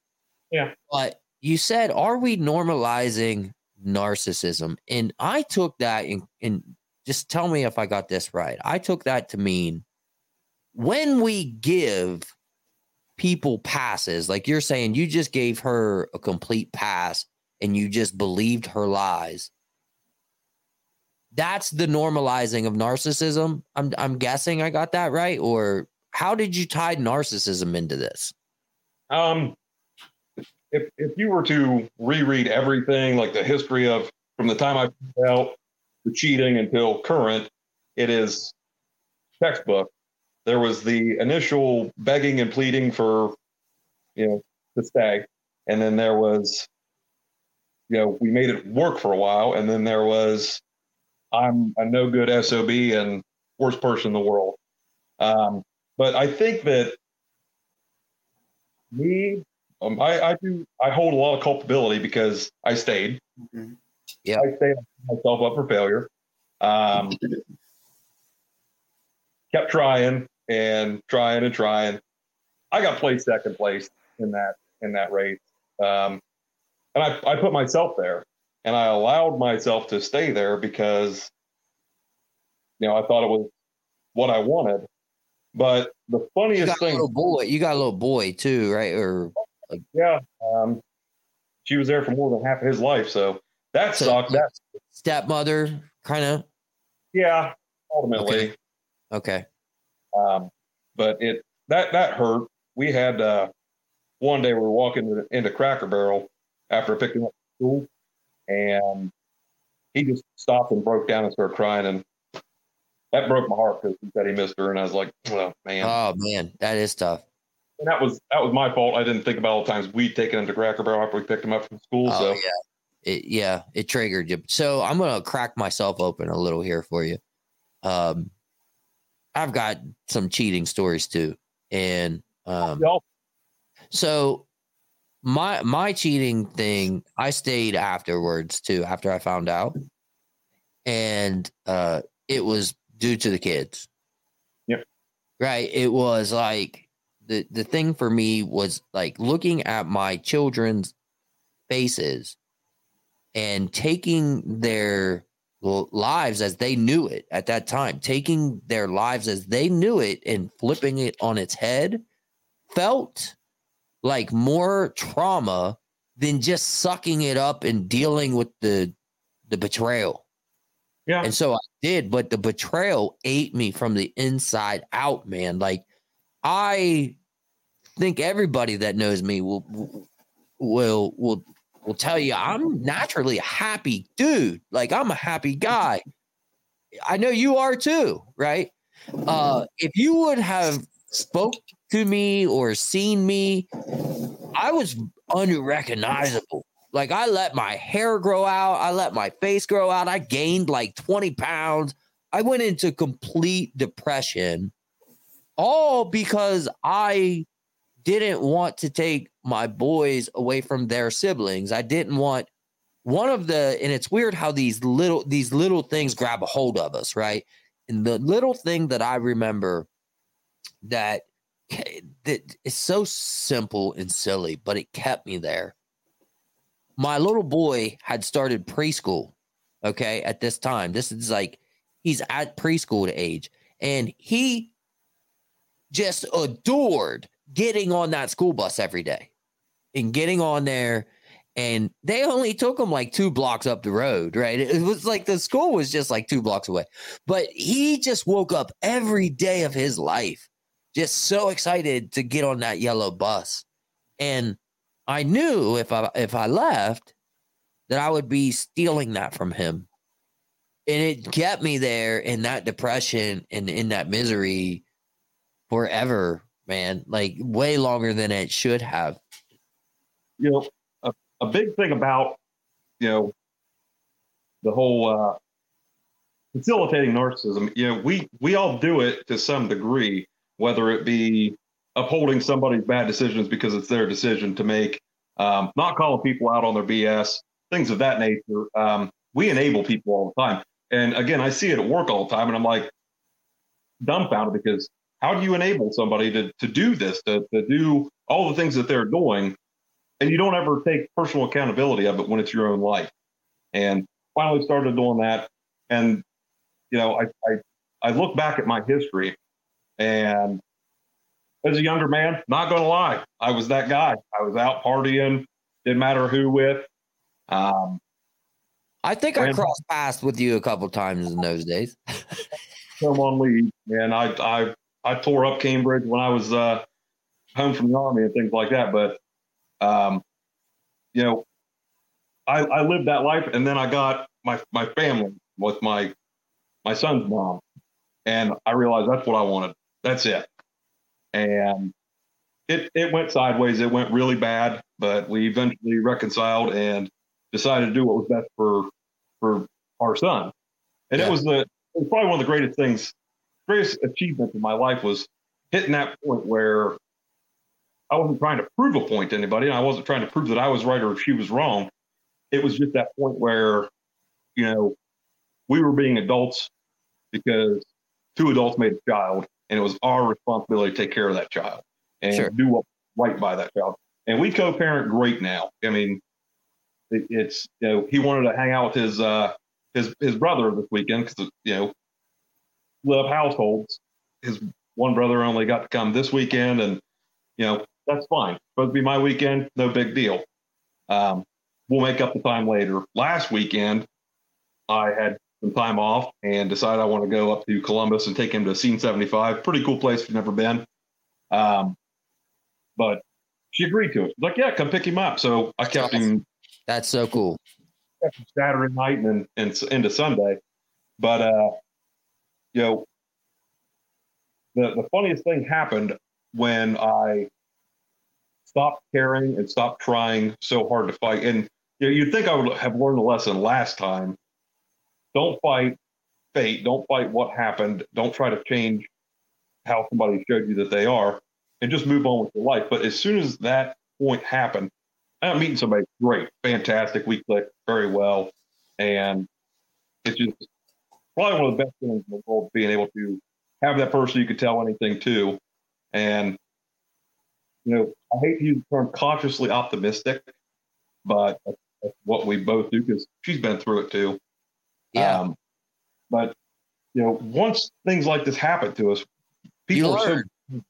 Yeah. But you said, "Are we normalizing narcissism?" And I took that and and just tell me if I got this right. I took that to mean when we give people passes, like you're saying, you just gave her a complete pass and you just believed her lies. That's the normalizing of narcissism. I'm I'm guessing I got that right or how did you tie narcissism into this? Um, if if you were to reread everything, like the history of from the time I found out the cheating until current, it is textbook. There was the initial begging and pleading for, you know, to stay, and then there was, you know, we made it work for a while, and then there was, I'm a no good sob and worst person in the world. Um, but I think that me, um, I, I do, I hold a lot of culpability because I stayed. Yeah. I stayed myself up for failure. Um, kept trying and trying and trying. I got placed second place in that in that race, um, and I, I put myself there, and I allowed myself to stay there because, you know, I thought it was what I wanted. But the funniest got a thing, little boy. You got a little boy too, right? Or yeah, um, she was there for more than half of his life, so that So- sucked. That stepmother, kind of. yeah, ultimately. Okay. Um, but it that that hurt. We had uh, one day we were walking into, Cracker Barrel after picking up school, and he just stopped and broke down and started crying. And that broke my heart because he said he missed her, and I was like, oh man, Oh man, that is tough. and that was that was my fault. I didn't think about all the times we'd taken him to Cracker Barrel after we picked him up from school. Oh so yeah, it, yeah, it triggered you. So I'm gonna crack myself open a little here for you. Um, I've got some cheating stories too, and um, y'all, so my my cheating thing, I stayed afterwards too after I found out, and uh, it was due to the kids. Yep. Right. It was like the the thing for me was like looking at my children's faces and taking their lives as they knew it at that time, taking their lives as they knew it and flipping it on its head felt like more trauma than just sucking it up and dealing with the the betrayal. yeah, And so I did, but the betrayal ate me from the inside out, man. Like I think everybody that knows me will will will will tell you I'm naturally a happy dude. Like I'm a happy guy. I know you are too, right? Uh if you would have spoke to me or seen me, I was unrecognizable. Like I let my hair grow out, I let my face grow out. I gained like 20 pounds. I went into complete depression all because I didn't want to take my boys away from their siblings. I didn't want one of the and it's weird how these little these little things grab a hold of us, right? And the little thing that I remember that that is so simple and silly, but it kept me there. My little boy had started preschool, okay, at this time. This is like he's at preschool age, and he just adored getting on that school bus every day and getting on there. And they only took him like two blocks up the road, right? It was like the school was just like two blocks away. But he just woke up every day of his life just so excited to get on that yellow bus. And I knew if I if I left that I would be stealing that from him. And it kept me there in that depression and in that misery forever, man. Like way longer than it should have. you know, a, a big thing about you know the whole uh, facilitating narcissism. You know, we we all do it to some degree, whether it be upholding somebody's bad decisions because it's their decision to make, um, not calling people out on their BS, things of that nature. Um, we enable people all the time, and again, I see it at work all the time, and I'm like dumbfounded because how do you enable somebody to to do this, to to do all the things that they're doing? and you don't ever take personal accountability of it when it's your own life. And finally started doing that. And, you know, I, I, I look back at my history and as a younger man, not going to lie, I was that guy. I was out partying, didn't matter who with. Um, I think I crossed paths with you a couple times in those days. come on leave. And I, I, I tore up Cambridge when I was uh, home from the army and things like that. But, um, you know, I, I lived that life, and then I got my my family with my my son's mom, and I realized that's what I wanted. That's it. And it it went sideways. It went really bad, but we eventually reconciled and decided to do what was best for for our son. And Yeah. it was the it was probably one of the greatest things, greatest achievements of my life was hitting that point where I wasn't trying to prove a point to anybody, and I wasn't trying to prove that I was right or she was wrong. It was just that point where, you know, we were being adults because two adults made a child, and it was our responsibility to take care of that child and Sure. do what right by that child. And we co-parent great now. I mean, it, it's you know he wanted to hang out with his uh his his brother this weekend because you know split up households. His one brother only got to come this weekend, and you know that's fine. Supposed to be my weekend, no big deal. Um, we'll make up the time later. Last weekend, I had some time off and decided I want to go up to Columbus and take him to Scene 75. Pretty cool place if you've never been. Um, but she agreed to it. She's like, yeah, come pick him up. So I kept him That's so cool. Saturday night and, and into Sunday. But uh, you know, the the funniest thing happened when I stopped caring and stopped trying so hard to fight. And you know, you'd think I would have learned the lesson last time. Don't fight fate. Don't fight what happened. Don't try to change how somebody showed you that they are, and just move on with your life. But as soon as that point happened, I'm meeting somebody great, fantastic. We click very well, and it's just probably one of the best things in the world being able to have that person you could tell anything to. And, you know, I hate to use the term consciously optimistic, but that's, what we both do because she's been through it too. Yeah. Um, but, you know, once things like this happen to us, people You are so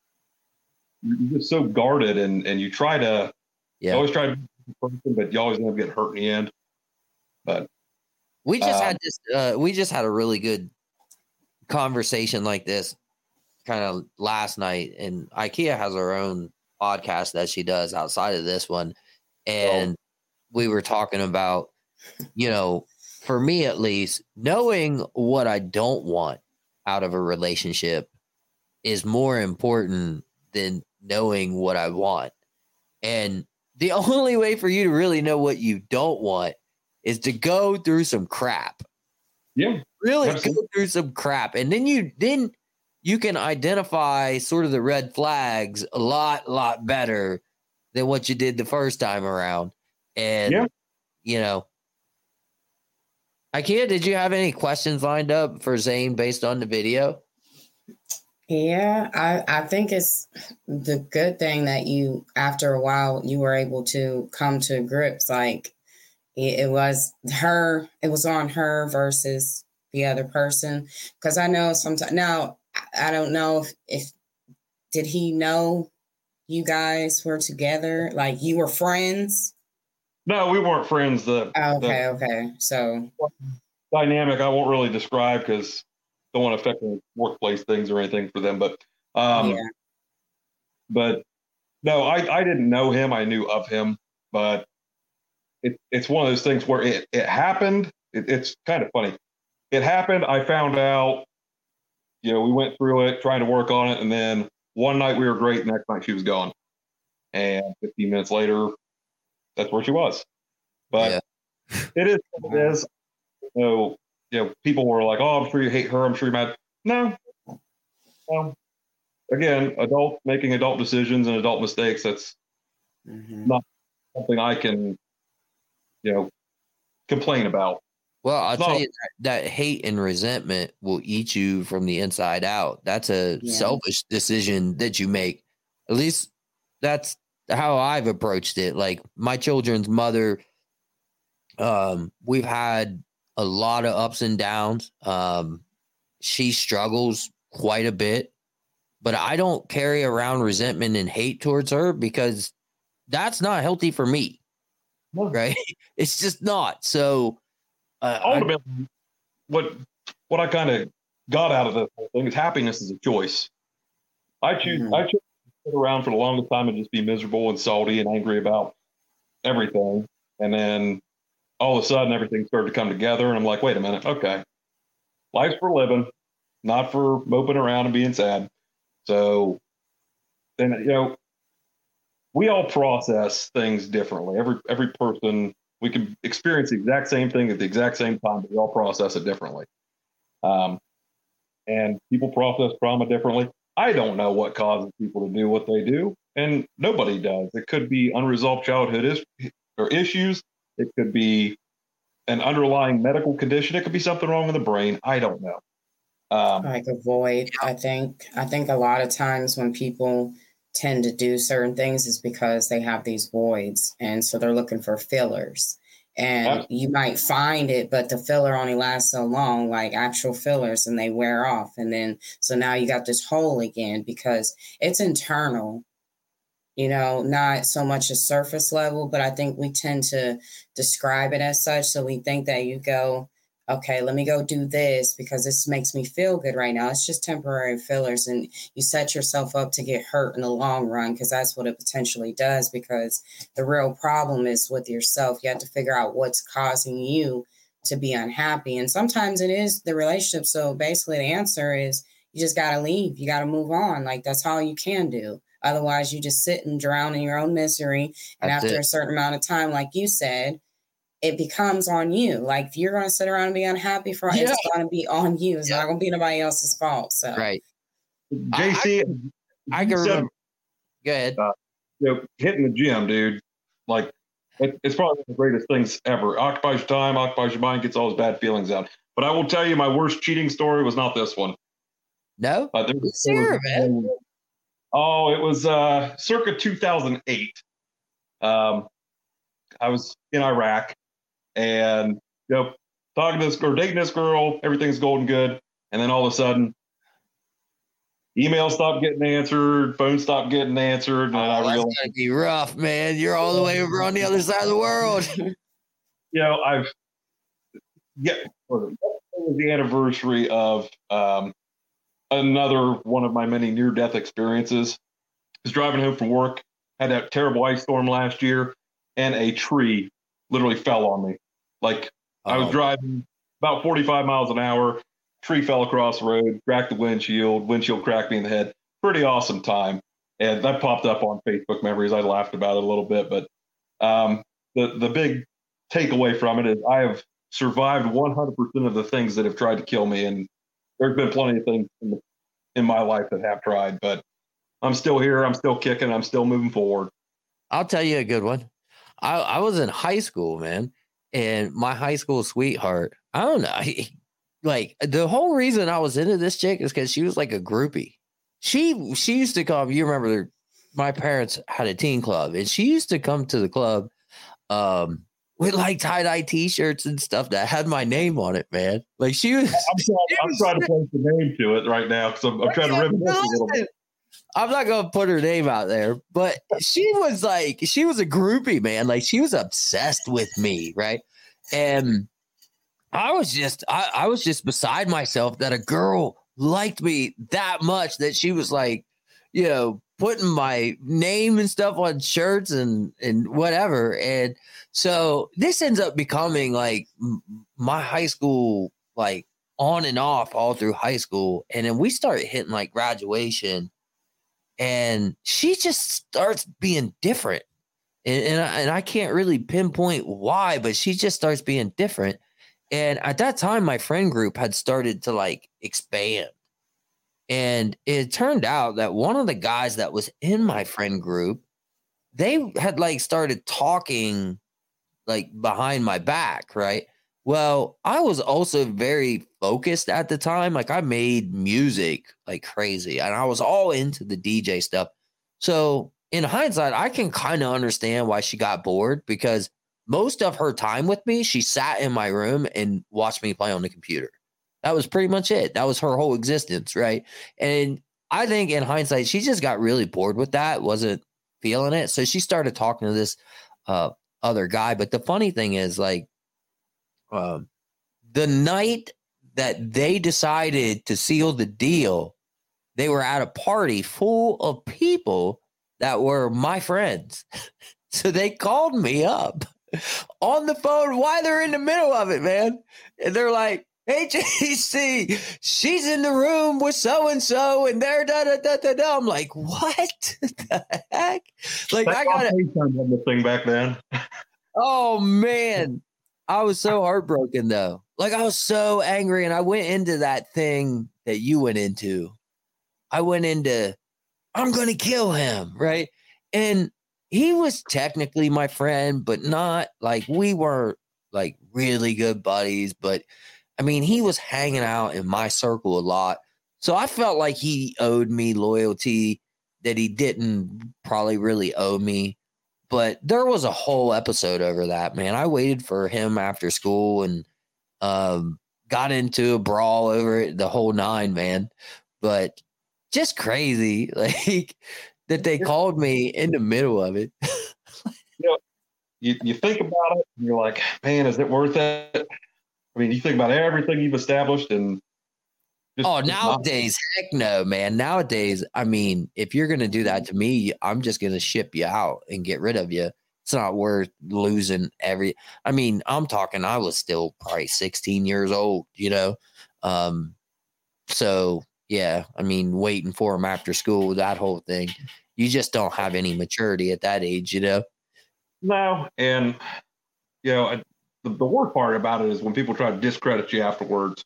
you're just so guarded and, and you try to you Yeah. always try to be the person, but you always end up getting hurt in the end. But We just Um, had this. Uh, we just had a really good conversation like this, kind of last night. And IKEA has her own podcast that she does outside of this one, and we were talking about, you know, for me at least, knowing what I don't want out of a relationship is more important than knowing what I want. And the only way for you to really know what you don't want is to go through some crap. yeah, Really Absolutely. go through some crap. And then you then you can identify sort of the red flags a lot, lot better than what you did the first time around. And Yeah. you know. Ikea, did you have any questions lined up for Zane based on the video? Yeah, I, I think it's the good thing that you, after a while, you were able to come to grips. Like it, it was her, it was on her versus the other person. Because I know sometimes, now, I- I don't know if, if, did he know you guys were together? Like you were friends? no, we weren't friends. The, Oh, the okay, okay. So, dynamic I won't really describe because don't want to affect workplace things or anything for them. But um, yeah. but no, I, I didn't know him. I knew of him, but it, it's one of those things where it, it happened. It, it's kind of funny. It happened. I found out, you know, we went through it, trying to work on it. And then one night we were great. Next night she was gone. And 15 minutes later, that's where she was. But it is what it is. So, you know, people were like, oh, I'm sure you hate her. I'm sure you're mad. No. No. Again, adult making adult decisions and adult mistakes. That's Mhm. not something I can, you know, complain about. Well, I'll No. tell you that, that hate and resentment will eat you from the inside out. That's a Yeah. selfish decision that you make. At least that's how I've approached it. Like my children's mother, um, we've had a lot of ups and downs. Um, she struggles quite a bit, but I don't carry around resentment and hate towards her because that's not healthy for me. No. Right? It's just not. So, uh, Ultimately, what what I kind of got out of this whole thing is happiness is a choice. I choose Mhm. I choose to sit around for the longest time and just be miserable and salty and angry about everything, and then all of a sudden everything started to come together, and I'm like, wait a minute, okay, life's for living, not for moping around and being sad. So then you know, we all process things differently. Every every person we can experience the exact same thing at the exact same time, but we all process it differently. Um, and people process trauma differently. I don't know what causes people to do what they do, and nobody does. It could be unresolved childhood is- or issues. It could be an underlying medical condition. It could be something wrong with the brain. I don't know. Um, like avoid i think i think a lot of times when people tend to do certain things is because they have these voids and so they're looking for fillers. And you might find it but the filler only lasts so long like actual fillers and they wear off. And then so now you got this hole again because it's internal you know not so much a surface level but i think we tend to describe it as such. So we think that you go okay, let me go do this because this makes me feel good right now. It's just temporary fillers, and you set yourself up to get hurt in the long run because that's what it potentially does. Because the real problem is with yourself. You have to figure out what's causing you to be unhappy. And sometimes it is the relationship. So basically, the answer is you just got to leave. You got to move on. Like that's all you can do. Otherwise, you just sit and drown in your own misery. And That's after it. a certain amount of time, like you said, it becomes on you. Like if you're going to sit around and be unhappy for Yeah. it's going to be on you. It's not going to be nobody else's fault. So Right. JC, I you can said, remember. Go ahead. you know, hitting the gym, dude. Like it, it's probably the greatest things ever. Occupies your time, occupies your mind, gets all those bad feelings out. But I will tell you, my worst cheating story was not this one. No? Uh, there was- Let's hear man. Oh, it was uh, circa 2008. Um, I was in Iraq, and you know, talking to this girl, dating this girl, everything's going good, and then all of a sudden, emails stopped getting answered, phone stopped getting answered, and Oh, I that's realized, gonna be rough, man. You're all the way over on the other side of the world. you know, I've yeah, it was the anniversary of um, another one of my many near-death experiences. I was driving home from work, had that terrible ice storm last year, and a tree literally fell on me. Like I was Oh, driving about 45 miles an hour, tree fell across the road, cracked the windshield, windshield cracked me in the head. Pretty awesome time. And that popped up on Facebook memories. I laughed about it a little bit, but um, the the big takeaway from it is I have survived 100% of the things that have tried to kill me, and there's been plenty of things in, the, in my life that have tried, but I'm still here. I'm still kicking. I'm still moving forward. I'll tell you a good one. I, I was in high school, man, and my high school sweetheart, I don't know. he- like the whole reason I was into this chick is because she was like a groupie. She she used to come, you remember my parents had a teen club, and she used to come to the club um with like tie-dye t-shirts and stuff that had my name on it, man. Like she was I'm trying, I'm trying to place the name to it right now because I'm, I'm trying to reminisce a little bit. I'm not gonna put her name out there, but she was like, she was a groupie, man. Like she was obsessed with me, right? And I was just, I, I was just beside myself that a girl liked me that much that she was like, you know, putting my name and stuff on shirts and and whatever. And so this ends up becoming like my high school, like on and off all through high school. And then we start hitting like graduation and she just starts being different. And, and, I, and I can't really pinpoint why, but she just starts being different. And at that time, my friend group had started to like expand. And it turned out that one of the guys that was in my friend group, they had like started talking like behind my back, right? Well, I was also very focused at the time. Like I made music like crazy and I was all into the DJ stuff. So, in hindsight, I can kind of understand why she got bored because most of her time with me, she sat in my room and watched me play on the computer. That was pretty much it. That was her whole existence, right? And I think in hindsight, she just got really bored with that, wasn't feeling it. So she started talking to this uh, other guy. But the funny thing is, like, um, the night that they decided to seal the deal, they were at a party full of people that were my friends. so they called me up on the phone while they're in the middle of it, man. And they're like, Hey JC, she's in the room with so and so, and they're da da da da da. I'm like, what the heck? Like, I got it. FaceTime on the thing back then. Oh man, I was so heartbroken though. Like I was so angry, and I went into that thing that you went into. I went into, I'm gonna kill him, right? And he was technically my friend, but not like we were like really good buddies. But I mean, he was hanging out in my circle a lot, so I felt like he owed me loyalty that he didn't probably really owe me but there was a whole episode over that man i waited for him after school and um got into a brawl over it the whole nine man. But just crazy like that they called me in the middle of it. You, you think about it, and you're like, man, is it worth it? I mean, you think about everything you've established, and just, oh it's not- nowadays heck no man. Nowadays i mean if you're gonna do that to me i'm just gonna ship you out and get rid of you It's not worth losing every. I mean, I'm talking. I was still probably 16 years old. You know, um, so yeah. I mean, waiting for him after school, that whole thing. You just don't have any maturity at that age. You know. No, and you know, I, the, the worst part about it is when people try to discredit you afterwards.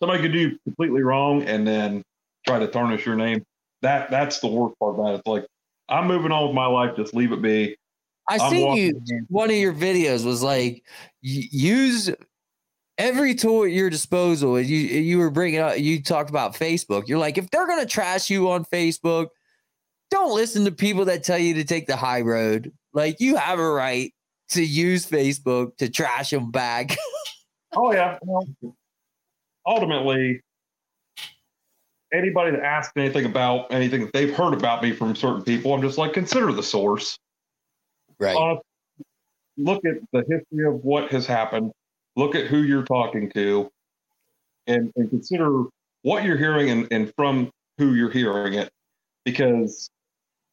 Somebody could do completely wrong and then try to tarnish your name. That that's the worst part about it. It's like I'm moving on with my life. Just leave it be. I I'm see you. in. One of your videos was like use every tool at your disposal. You you were bringing up. You talked about Facebook. You're like, if they're gonna trash you on Facebook, don't listen to people that tell you to take the high road. Like you have a right to use Facebook to trash them back. Oh yeah. Well, ultimately, anybody that asks anything about anything that they've heard about me from certain people, I'm just like, consider the source. Right. Uh, look at the history of what has happened. Look at who you're talking to, and, and consider what you're hearing and, and from who you're hearing it. Because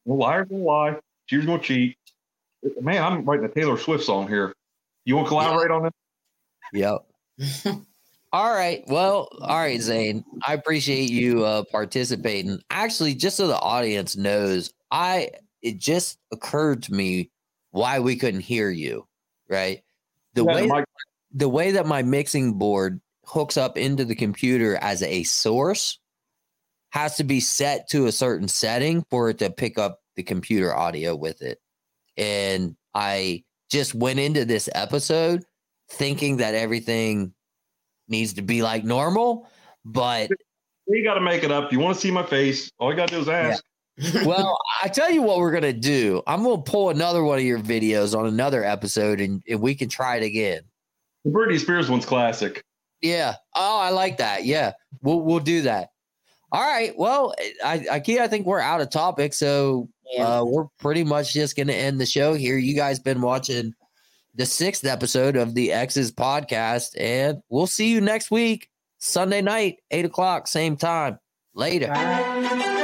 the liars will lie, cheaters will cheat. Man, I'm writing a Taylor Swift song here. You want to collaborate on it? Yep. all right. Well, all right, Zane. I appreciate you uh participating. Actually, just so the audience knows, I it just occurred to me why we couldn't hear you, right? The Yeah, way the way that my mixing board hooks up into the computer as a source has to be set to a certain setting for it to pick up the computer audio with it. And I just went into this episode thinking that everything needs to be like normal, but You got to make it up. You want to see my face? All you got to do is ask. Well, I tell you what we're gonna do. I'm gonna pull another one of your videos on another episode and, and we can try it again. The Britney Spears one's classic. Yeah. Oh, I like that. Yeah. We'll we'll do that. All right. Well, I I, I think we're out of topic, so Yeah. uh, we're pretty much just gonna end the show here. You guys been watching the sixth episode of the eXe's podcast, and we'll see you next week, Sunday night, eight o'clock, same time. Later. Bye.